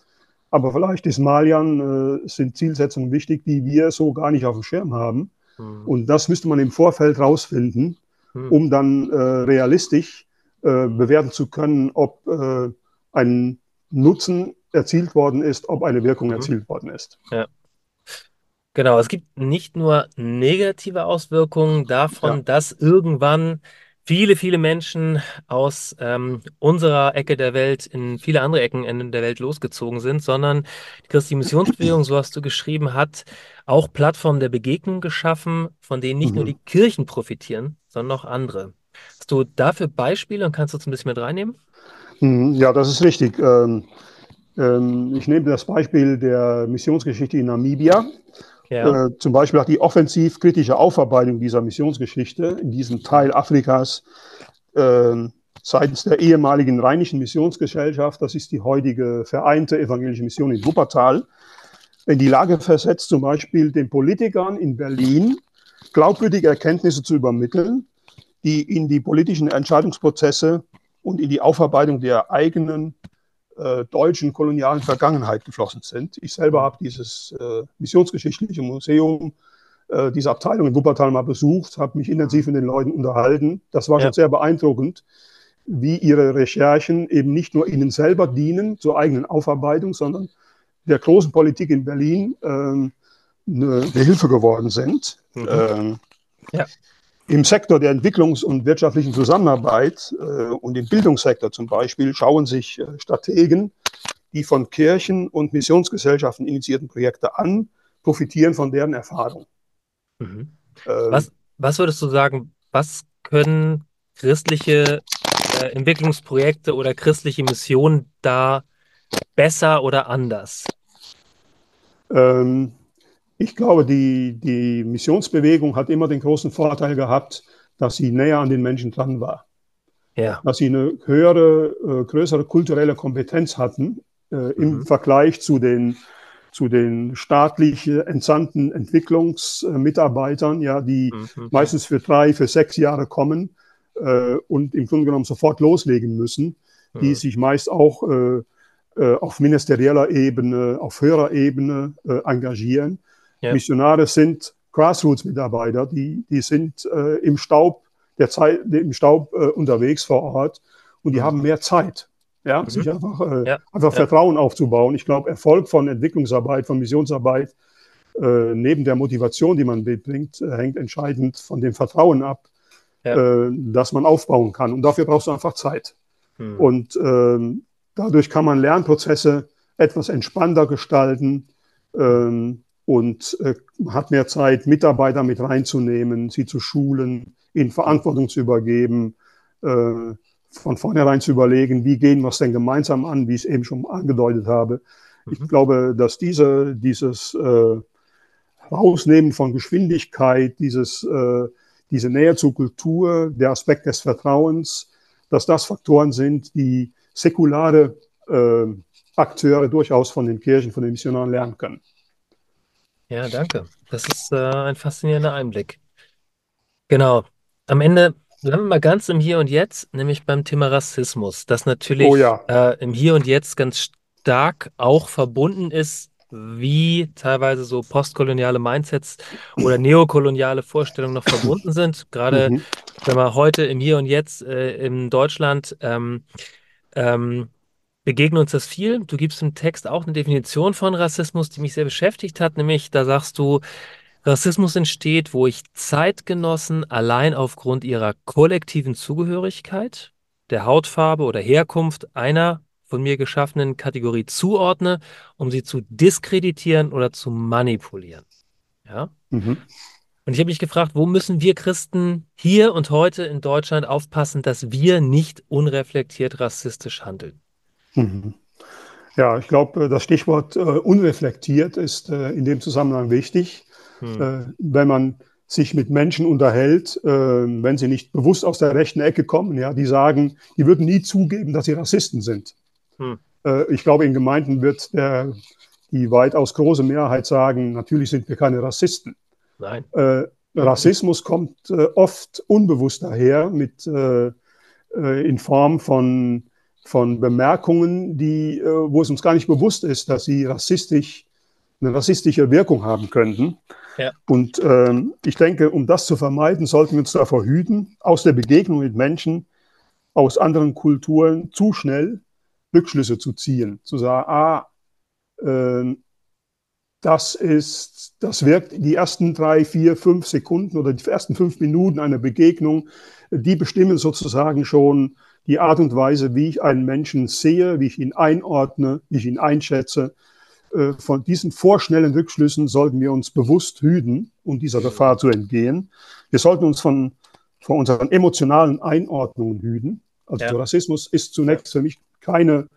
[SPEAKER 4] Aber vielleicht ist Malian, sind Zielsetzungen wichtig, die wir so gar nicht auf dem Schirm haben. Mhm. Und das müsste man im Vorfeld rausfinden, mhm. um dann realistisch bewerten zu können, ob ein Nutzen erzielt worden ist, ob eine Wirkung mhm. erzielt worden ist.
[SPEAKER 3] Ja. Genau, es gibt nicht nur negative Auswirkungen davon, ja. dass irgendwann viele, viele Menschen aus ähm, unserer Ecke der Welt in viele andere Ecken der Welt losgezogen sind, sondern die christliche Missionsbewegung, so hast du geschrieben, hat auch Plattformen der Begegnung geschaffen, von denen nicht mhm. nur die Kirchen profitieren, sondern auch andere. Hast du dafür Beispiele und kannst du uns ein bisschen mit reinnehmen?
[SPEAKER 4] Mhm, ja, das ist richtig. Ähm, ähm, ich nehme das Beispiel der Missionsgeschichte in Namibia. Ja. Äh, zum Beispiel auch die offensiv-kritische Aufarbeitung dieser Missionsgeschichte in diesem Teil Afrikas äh, seitens der ehemaligen Rheinischen Missionsgesellschaft, das ist die heutige Vereinte Evangelische Mission in Wuppertal, in die Lage versetzt, zum Beispiel den Politikern in Berlin glaubwürdige Erkenntnisse zu übermitteln, die in die politischen Entscheidungsprozesse und in die Aufarbeitung der eigenen äh, deutschen kolonialen Vergangenheit geflossen sind. Ich selber habe dieses äh, missionsgeschichtliche Museum, äh, diese Abteilung in Wuppertal mal besucht, habe mich intensiv mit den Leuten unterhalten. Das war ja. schon sehr beeindruckend, wie ihre Recherchen eben nicht nur ihnen selber dienen zur eigenen Aufarbeitung, sondern der großen Politik in Berlin ähm, eine, eine, Hilfe geworden sind. Mhm. Ähm, ja. Im Sektor der Entwicklungs- und wirtschaftlichen Zusammenarbeit äh, und im Bildungssektor zum Beispiel schauen sich äh, Strategen die von Kirchen und Missionsgesellschaften initiierten Projekte an, profitieren von deren Erfahrung.
[SPEAKER 3] Mhm. Ähm, was, was würdest du sagen, was können christliche äh, Entwicklungsprojekte oder christliche Missionen da besser oder anders?
[SPEAKER 4] Ähm, ich glaube, die, die Missionsbewegung hat immer den großen Vorteil gehabt, dass sie näher an den Menschen dran war. Ja. Dass sie eine höhere, äh, größere kulturelle Kompetenz hatten äh, im mhm. Vergleich zu den, zu den staatlich entsandten Entwicklungsmitarbeitern, ja, die mhm. meistens für drei, für sechs Jahre kommen äh, und im Grunde genommen sofort loslegen müssen, mhm. die sich meist auch äh, äh, auf ministerieller Ebene, auf höherer Ebene äh, engagieren. Ja. Missionare sind Grassroots-Mitarbeiter, die, die sind äh, im Staub der Zeit, im Staub äh, unterwegs vor Ort und die mhm. haben mehr Zeit, ja, mhm. sich einfach, äh, ja. einfach ja. Vertrauen aufzubauen. Ich glaube, Erfolg von Entwicklungsarbeit, von Missionsarbeit, äh, neben der Motivation, die man mitbringt, äh, hängt entscheidend von dem Vertrauen ab, ja. Äh, das man aufbauen kann. Und dafür brauchst du einfach Zeit. Mhm. Und ähm, dadurch kann man Lernprozesse etwas entspannter gestalten. Ähm, und äh, hat mehr Zeit, Mitarbeiter mit reinzunehmen, sie zu schulen, ihnen Verantwortung zu übergeben, äh, von vornherein zu überlegen, wie gehen wir es denn gemeinsam an, wie ich es eben schon angedeutet habe. Mhm. Ich glaube, dass diese, dieses äh, Rausnehmen von Geschwindigkeit, dieses, äh, diese Nähe zur Kultur, der Aspekt des Vertrauens, dass das Faktoren sind, die säkulare äh, Akteure durchaus von den Kirchen, von den Missionaren lernen können.
[SPEAKER 3] Ja, danke. Das ist äh, ein faszinierender Einblick. Genau. Am Ende bleiben wir mal ganz im Hier und Jetzt, nämlich beim Thema Rassismus, das natürlich
[SPEAKER 4] Oh ja.
[SPEAKER 3] äh, im Hier und Jetzt ganz stark auch verbunden ist, wie teilweise so postkoloniale Mindsets oder neokoloniale Vorstellungen noch verbunden sind. Gerade Mhm. wenn man heute im Hier und Jetzt äh, in Deutschland ähm, ähm, begegnet uns das viel. Du gibst im Text auch eine Definition von Rassismus, die mich sehr beschäftigt hat, nämlich da sagst du, Rassismus entsteht, wo ich Zeitgenossen allein aufgrund ihrer kollektiven Zugehörigkeit, der Hautfarbe oder Herkunft einer von mir geschaffenen Kategorie zuordne, um sie zu diskreditieren oder zu manipulieren. Ja? Mhm. Und ich habe mich gefragt, wo müssen wir Christen hier und heute in Deutschland aufpassen, dass wir nicht unreflektiert rassistisch handeln?
[SPEAKER 4] Mhm. Ja, ich glaube, äh, das Stichwort äh, unreflektiert ist äh, in dem Zusammenhang wichtig. Hm. Äh, wenn man sich mit Menschen unterhält, äh, wenn sie nicht bewusst aus der rechten Ecke kommen, ja, die sagen, die würden nie zugeben, dass sie Rassisten sind. Hm. Äh, ich glaube, in Gemeinden wird der, die weitaus große Mehrheit sagen, natürlich sind wir keine Rassisten.
[SPEAKER 3] Nein.
[SPEAKER 4] Rassismus kommt oft unbewusst daher mit, in Form von von Bemerkungen, die, äh, wo es uns gar nicht bewusst ist, dass sie rassistisch, eine rassistische Wirkung haben könnten. Ja. Und ähm, ich denke, um das zu vermeiden, sollten wir uns davor hüten, aus der Begegnung mit Menschen aus anderen Kulturen zu schnell Rückschlüsse zu ziehen, zu sagen, ah, äh, das ist, das wirkt die ersten drei, vier, fünf Sekunden oder die ersten fünf Minuten einer Begegnung, die bestimmen sozusagen schon die Art und Weise, wie ich einen Menschen sehe, wie ich ihn einordne, wie ich ihn einschätze. Äh, von diesen vorschnellen Rückschlüssen sollten wir uns bewusst hüten, um dieser Gefahr zu entgehen. Wir sollten uns von, von unseren emotionalen Einordnungen hüten. Also ja. Rassismus ist zunächst für mich keine,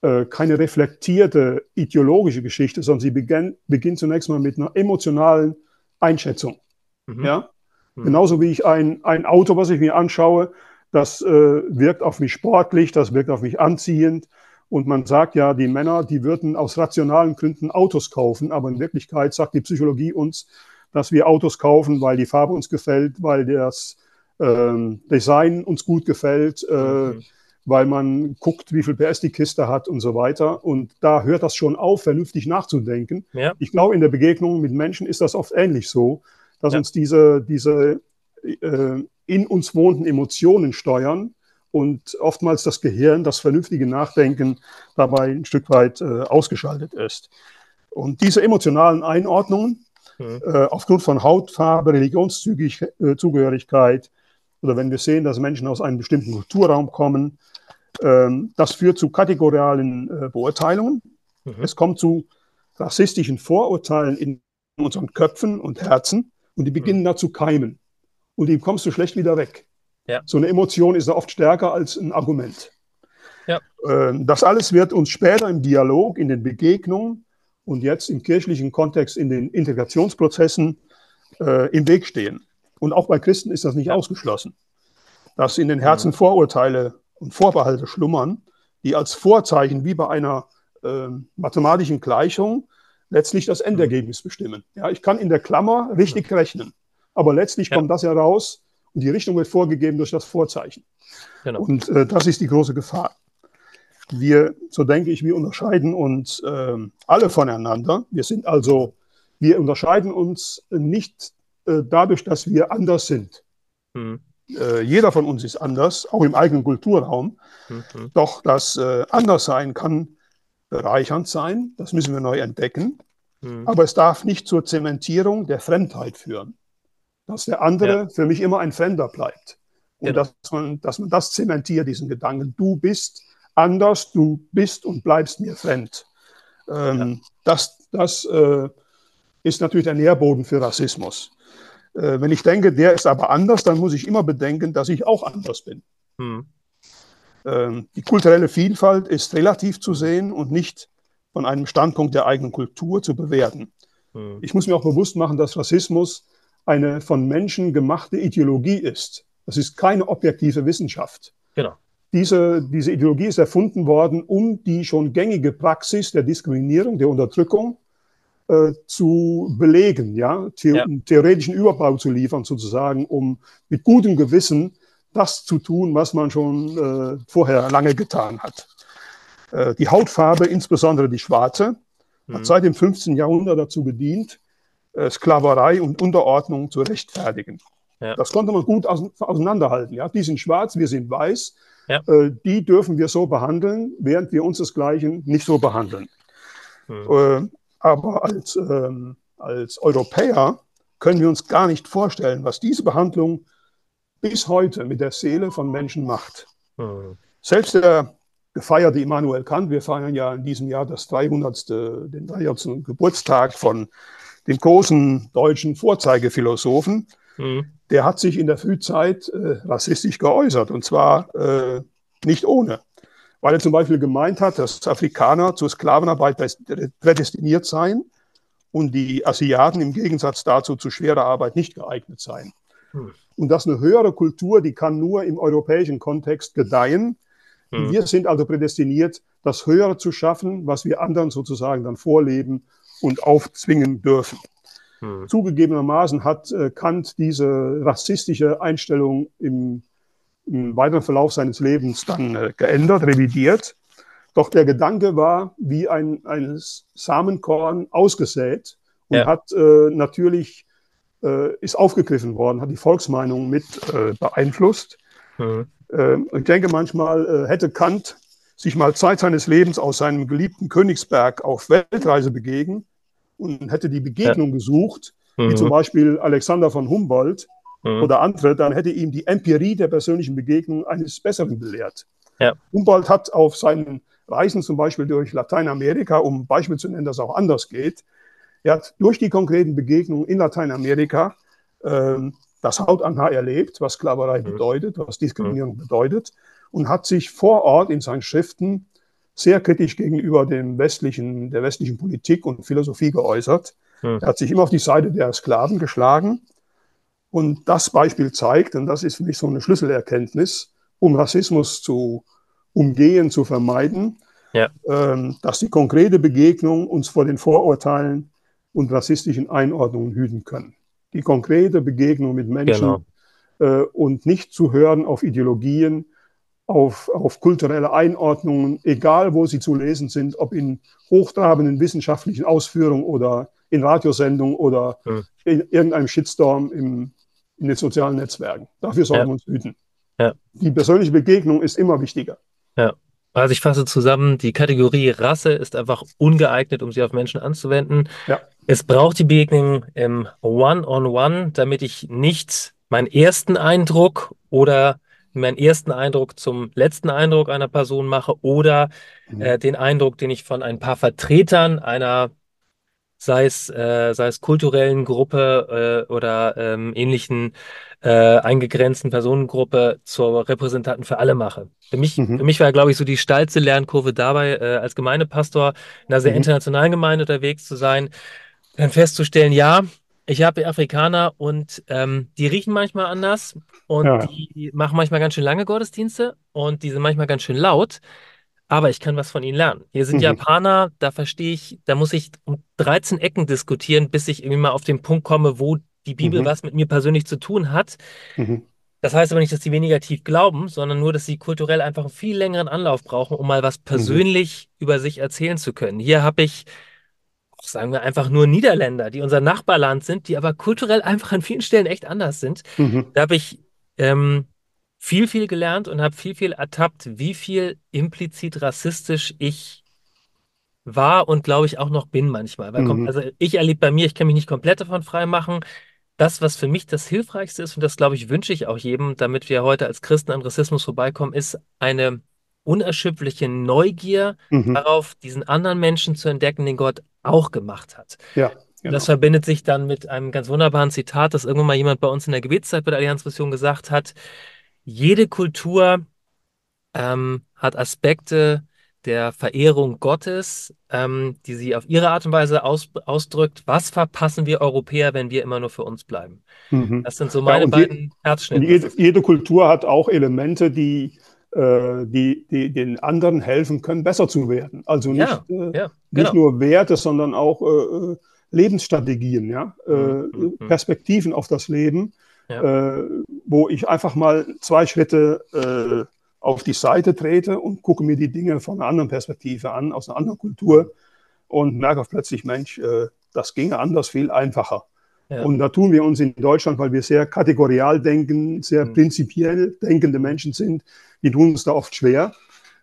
[SPEAKER 4] keine reflektierte ideologische Geschichte, sondern sie beginn, beginnt zunächst mal mit einer emotionalen Einschätzung. Mhm. Ja? Mhm. Genauso wie ich ein, ein Auto, was ich mir anschaue, das äh, wirkt auf mich sportlich, das wirkt auf mich anziehend. Und man sagt ja, die Männer, die würden aus rationalen Gründen Autos kaufen, aber in Wirklichkeit sagt die Psychologie uns, dass wir Autos kaufen, weil die Farbe uns gefällt, weil das ähm, Design uns gut gefällt, äh, mhm. Weil man guckt, wie viel PS die Kiste hat und so weiter. Und da hört das schon auf, vernünftig nachzudenken. Ja. Ich glaube, in der Begegnung mit Menschen ist das oft ähnlich so, dass ja. uns diese, diese äh, in uns wohnenden Emotionen steuern und oftmals das Gehirn, das vernünftige Nachdenken dabei ein Stück weit äh, ausgeschaltet ist. Und diese emotionalen Einordnungen mhm. äh, aufgrund von Hautfarbe, Religionszugehörigkeit äh, oder wenn wir sehen, dass Menschen aus einem bestimmten Kulturraum kommen, das führt zu kategorialen äh, Beurteilungen. Mhm. Es kommt zu rassistischen Vorurteilen in unseren Köpfen und Herzen und die beginnen mhm. da zu keimen. Und die kommst du schlecht wieder weg. Ja. So eine Emotion ist da oft stärker als ein Argument. Ja. Ähm, das alles wird uns später im Dialog, in den Begegnungen und jetzt im kirchlichen Kontext in den Integrationsprozessen äh, im Weg stehen. Und auch bei Christen ist das nicht ja. ausgeschlossen, dass in den Herzen Vorurteile und Vorbehalte schlummern, die als Vorzeichen wie bei einer äh, mathematischen Gleichung letztlich das Endergebnis bestimmen. Ja, ich kann in der Klammer richtig rechnen, aber letztlich ja. kommt das heraus und die Richtung wird vorgegeben durch das Vorzeichen. Genau. Und äh, das ist die große Gefahr. Wir, so denke ich, wir unterscheiden uns äh, alle voneinander. Wir sind also, wir unterscheiden uns nicht äh, dadurch, dass wir anders sind. Mhm. Äh, jeder von uns ist anders, auch im eigenen Kulturraum. Mhm. Doch das äh, Anderssein kann bereichernd sein, das müssen wir neu entdecken. Mhm. Aber es darf nicht zur Zementierung der Fremdheit führen. Dass der andere ja. für mich immer ein Fremder bleibt. Und genau. dass, man, dass man das zementiert, diesen Gedanken. Du bist anders, du bist und bleibst mir fremd. Ähm, ja. Das, das äh, ist natürlich der Nährboden für Rassismus. Äh, wenn ich denke, der ist aber anders, dann muss ich immer bedenken, dass ich auch anders bin. Hm. Ähm, die kulturelle Vielfalt ist relativ zu sehen und nicht von einem Standpunkt der eigenen Kultur zu bewerten. Hm. Ich muss mir auch bewusst machen, dass Rassismus eine von Menschen gemachte Ideologie ist. Das ist keine objektive Wissenschaft. Genau. Diese, diese Ideologie ist erfunden worden, um die schon gängige Praxis der Diskriminierung, der Unterdrückung äh, zu belegen, ja? The ja. theoretischen Überbau zu liefern, sozusagen, um mit gutem Gewissen das zu tun, was man schon äh, vorher lange getan hat. Äh, die Hautfarbe, insbesondere die schwarze, mhm. hat seit dem 15. Jahrhundert dazu gedient, äh, Sklaverei und Unterordnung zu rechtfertigen. Ja. Das konnte man gut auseinanderhalten. Ja? Die sind schwarz, wir sind weiß. Ja. Äh, die dürfen wir so behandeln, während wir uns desgleichen nicht so behandeln. Mhm. Aber als, ähm, als Europäer können wir uns gar nicht vorstellen, was diese Behandlung bis heute mit der Seele von Menschen macht. Mhm. Selbst der gefeierte Immanuel Kant, wir feiern ja in diesem Jahr das 300. den 300. Geburtstag von dem großen deutschen Vorzeigephilosophen, mhm. der hat sich in der Frühzeit äh, rassistisch geäußert und zwar äh, nicht ohne. Weil er zum Beispiel gemeint hat, dass Afrikaner zur Sklavenarbeit prädestiniert seien und die Asiaten im Gegensatz dazu zu schwerer Arbeit nicht geeignet seien. Mhm. Und dass eine höhere Kultur, die kann nur im europäischen Kontext gedeihen. Mhm. Wir sind also prädestiniert, das Höhere zu schaffen, was wir anderen sozusagen dann vorleben und aufzwingen dürfen. Mhm. Zugegebenermaßen hat äh, Kant diese rassistische Einstellung im, im, weiteren Verlauf seines Lebens dann äh, geändert, revidiert. Doch der Gedanke war wie ein, ein Samenkorn ausgesät und ja. hat äh, natürlich äh, ist aufgegriffen worden, hat die Volksmeinung mit äh, beeinflusst. Mhm. Äh, ich denke, manchmal äh, hätte Kant sich mal Zeit seines Lebens aus seinem geliebten Königsberg auf Weltreise begeben und hätte die Begegnung ja. gesucht, mhm. wie zum Beispiel Alexander von Humboldt mhm. oder andere, dann hätte ihm die Empirie der persönlichen Begegnung eines Besseren belehrt. Ja. Humboldt hat auf seinen Reisen zum Beispiel durch Lateinamerika, um Beispiel zu nennen, dass es auch anders geht, er hat durch die konkreten Begegnungen in Lateinamerika ähm, das Hautannah erlebt, was Sklaverei mhm. bedeutet, was Diskriminierung mhm. bedeutet, und hat sich vor Ort in seinen Schriften sehr kritisch gegenüber dem westlichen, der westlichen Politik und Philosophie geäußert. Mhm. Er hat sich immer auf die Seite der Sklaven geschlagen. Und das Beispiel zeigt, und das ist für mich so eine Schlüsselerkenntnis, um Rassismus zu umgehen, zu vermeiden, ja. ähm, dass die konkrete Begegnung uns vor den Vorurteilen und rassistischen Einordnungen hüten können. Die konkrete Begegnung mit Menschen genau. äh, und nicht zu hören auf Ideologien, auf, auf kulturelle Einordnungen, egal wo sie zu lesen sind, ob in hochtrabenden wissenschaftlichen Ausführungen oder in Radiosendungen oder ja. in irgendeinem Shitstorm im, in den sozialen Netzwerken. Dafür sollten ja. wir uns hüten. Ja. Die persönliche Begegnung ist immer wichtiger.
[SPEAKER 3] Ja. Also ich fasse zusammen, die Kategorie Rasse ist einfach ungeeignet, um sie auf Menschen anzuwenden. Ja. Es braucht die Begegnung im One-on-One, -on -One, damit ich nicht meinen ersten Eindruck oder meinen ersten Eindruck zum letzten Eindruck einer Person mache oder mhm. äh, den Eindruck, den ich von ein paar Vertretern einer sei es, äh, sei es kulturellen Gruppe äh, oder ähm, ähnlichen äh, eingegrenzten Personengruppe zur Repräsentanten für alle mache. Für mich, mhm. für mich war, glaube ich, so die steilste Lernkurve dabei, äh, als Gemeindepastor in einer sehr mhm. internationalen Gemeinde unterwegs zu sein, dann festzustellen, ja, ich habe Afrikaner und ähm, die riechen manchmal anders und ja. die machen manchmal ganz schön lange Gottesdienste und die sind manchmal ganz schön laut aber ich kann was von ihnen lernen. Hier sind mhm. Japaner, da verstehe ich, da muss ich um 13 Ecken diskutieren, bis ich irgendwie mal auf den Punkt komme, wo die Bibel mhm. was mit mir persönlich zu tun hat. Mhm. Das heißt aber nicht, dass sie weniger tief glauben, sondern nur, dass sie kulturell einfach einen viel längeren Anlauf brauchen, um mal was mhm. persönlich über sich erzählen zu können. Hier habe ich, sagen wir einfach nur Niederländer, die unser Nachbarland sind, die aber kulturell einfach an vielen Stellen echt anders sind. Mhm. Da habe ich ähm, viel, viel gelernt und habe viel, viel ertappt, wie viel implizit rassistisch ich war und glaube ich auch noch bin manchmal. Weil, mhm. Also ich erlebe bei mir, ich kann mich nicht komplett davon frei machen. Das, was für mich das Hilfreichste ist, und das glaube ich, wünsche ich auch jedem, damit wir heute als Christen an Rassismus vorbeikommen, ist eine unerschöpfliche Neugier mhm. darauf, diesen anderen Menschen zu entdecken, den Gott auch gemacht hat. Ja. Genau. Das verbindet sich dann mit einem ganz wunderbaren Zitat, das irgendwann mal jemand bei uns in der Gebetszeit bei der Allianzmission gesagt hat jede Kultur ähm, hat Aspekte der Verehrung Gottes, ähm, die sie auf ihre Art und Weise aus, ausdrückt. Was verpassen wir Europäer, wenn wir immer nur für uns bleiben? Mhm. Das sind so meine ja, beiden je, Herzschnitte.
[SPEAKER 4] Jede, jede, Kultur hat auch Elemente, die, äh, die, die, den anderen helfen können, besser zu werden. Also nicht, ja, äh, ja, genau. nicht nur Werte, sondern auch äh, Lebensstrategien, ja? Äh, mhm. mhm. Perspektiven auf das Leben ja. äh, wo ich einfach mal zwei Schritte äh, auf die Seite trete und gucke mir die Dinge von einer anderen Perspektive an, aus einer anderen Kultur und merke plötzlich, Mensch, äh, das ginge anders viel einfacher. Ja. Und da tun wir uns in Deutschland, weil wir sehr kategorial denken, sehr mhm. prinzipiell denkende Menschen sind, die tun uns da oft schwer.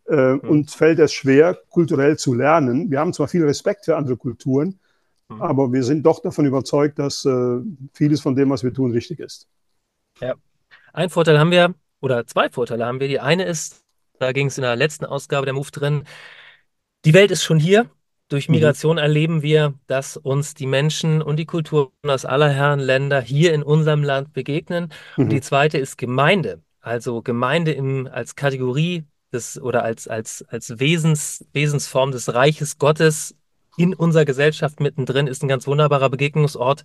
[SPEAKER 4] Äh, mhm. Und fällt es schwer, kulturell zu lernen. Wir haben zwar viel Respekt für andere Kulturen. Aber wir sind doch davon überzeugt, dass äh, vieles von dem, was wir tun, richtig ist.
[SPEAKER 3] Ja. Ein Vorteil haben wir, oder zwei Vorteile haben wir. Die eine ist, da ging es in der letzten Ausgabe der Move drin, die Welt ist schon hier. Durch mhm. Migration mhm. erleben wir, dass uns die Menschen und die Kulturen aus aller Herren Länder hier in unserem Land begegnen. Mhm. Und die zweite ist Gemeinde. Also Gemeinde im, als Kategorie des oder als, als, als Wesens, Wesensform des Reiches Gottes in unserer Gesellschaft mittendrin ist ein ganz wunderbarer Begegnungsort,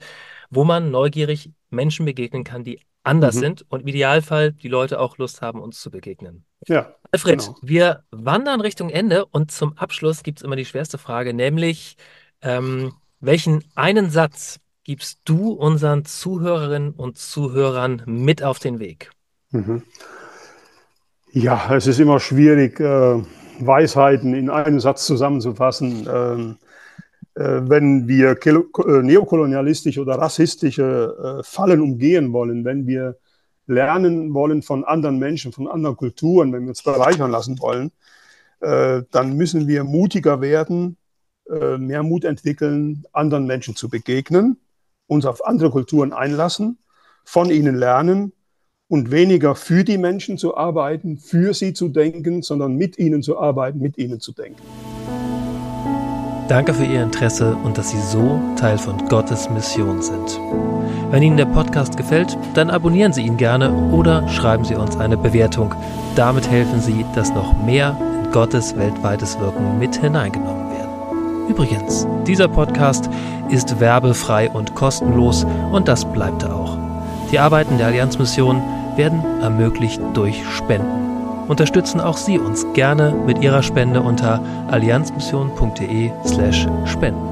[SPEAKER 3] wo man neugierig Menschen begegnen kann, die anders mhm. sind und im Idealfall die Leute auch Lust haben, uns zu begegnen. Ja. Alfred, genau. wir wandern Richtung Ende und zum Abschluss gibt es immer die schwerste Frage, nämlich ähm, welchen einen Satz gibst du unseren Zuhörerinnen und Zuhörern mit auf den Weg? Mhm.
[SPEAKER 4] Ja, es ist immer schwierig, äh, Weisheiten in einen Satz zusammenzufassen. Ähm, äh, wenn wir äh, neokolonialistische oder rassistische äh, Fallen umgehen wollen, wenn wir lernen wollen von anderen Menschen, von anderen Kulturen, wenn wir uns bereichern lassen wollen, dann müssen wir mutiger werden, mehr Mut entwickeln, anderen Menschen zu begegnen, uns auf andere Kulturen einlassen, von ihnen lernen und weniger für die Menschen zu arbeiten, für sie zu denken, sondern mit ihnen zu arbeiten, mit ihnen zu denken.
[SPEAKER 3] Danke für Ihr Interesse und dass Sie so Teil von Gottes Mission sind. Wenn Ihnen der Podcast gefällt, dann abonnieren Sie ihn gerne oder schreiben Sie uns eine Bewertung. Damit helfen Sie, dass noch mehr in Gottes weltweites Wirken mit hineingenommen werden. Übrigens, dieser Podcast ist werbefrei und kostenlos und das bleibt er auch. Die Arbeiten der Allianzmission werden ermöglicht durch Spenden unterstützen auch Sie uns gerne mit Ihrer Spende unter allianzmission.de/spenden.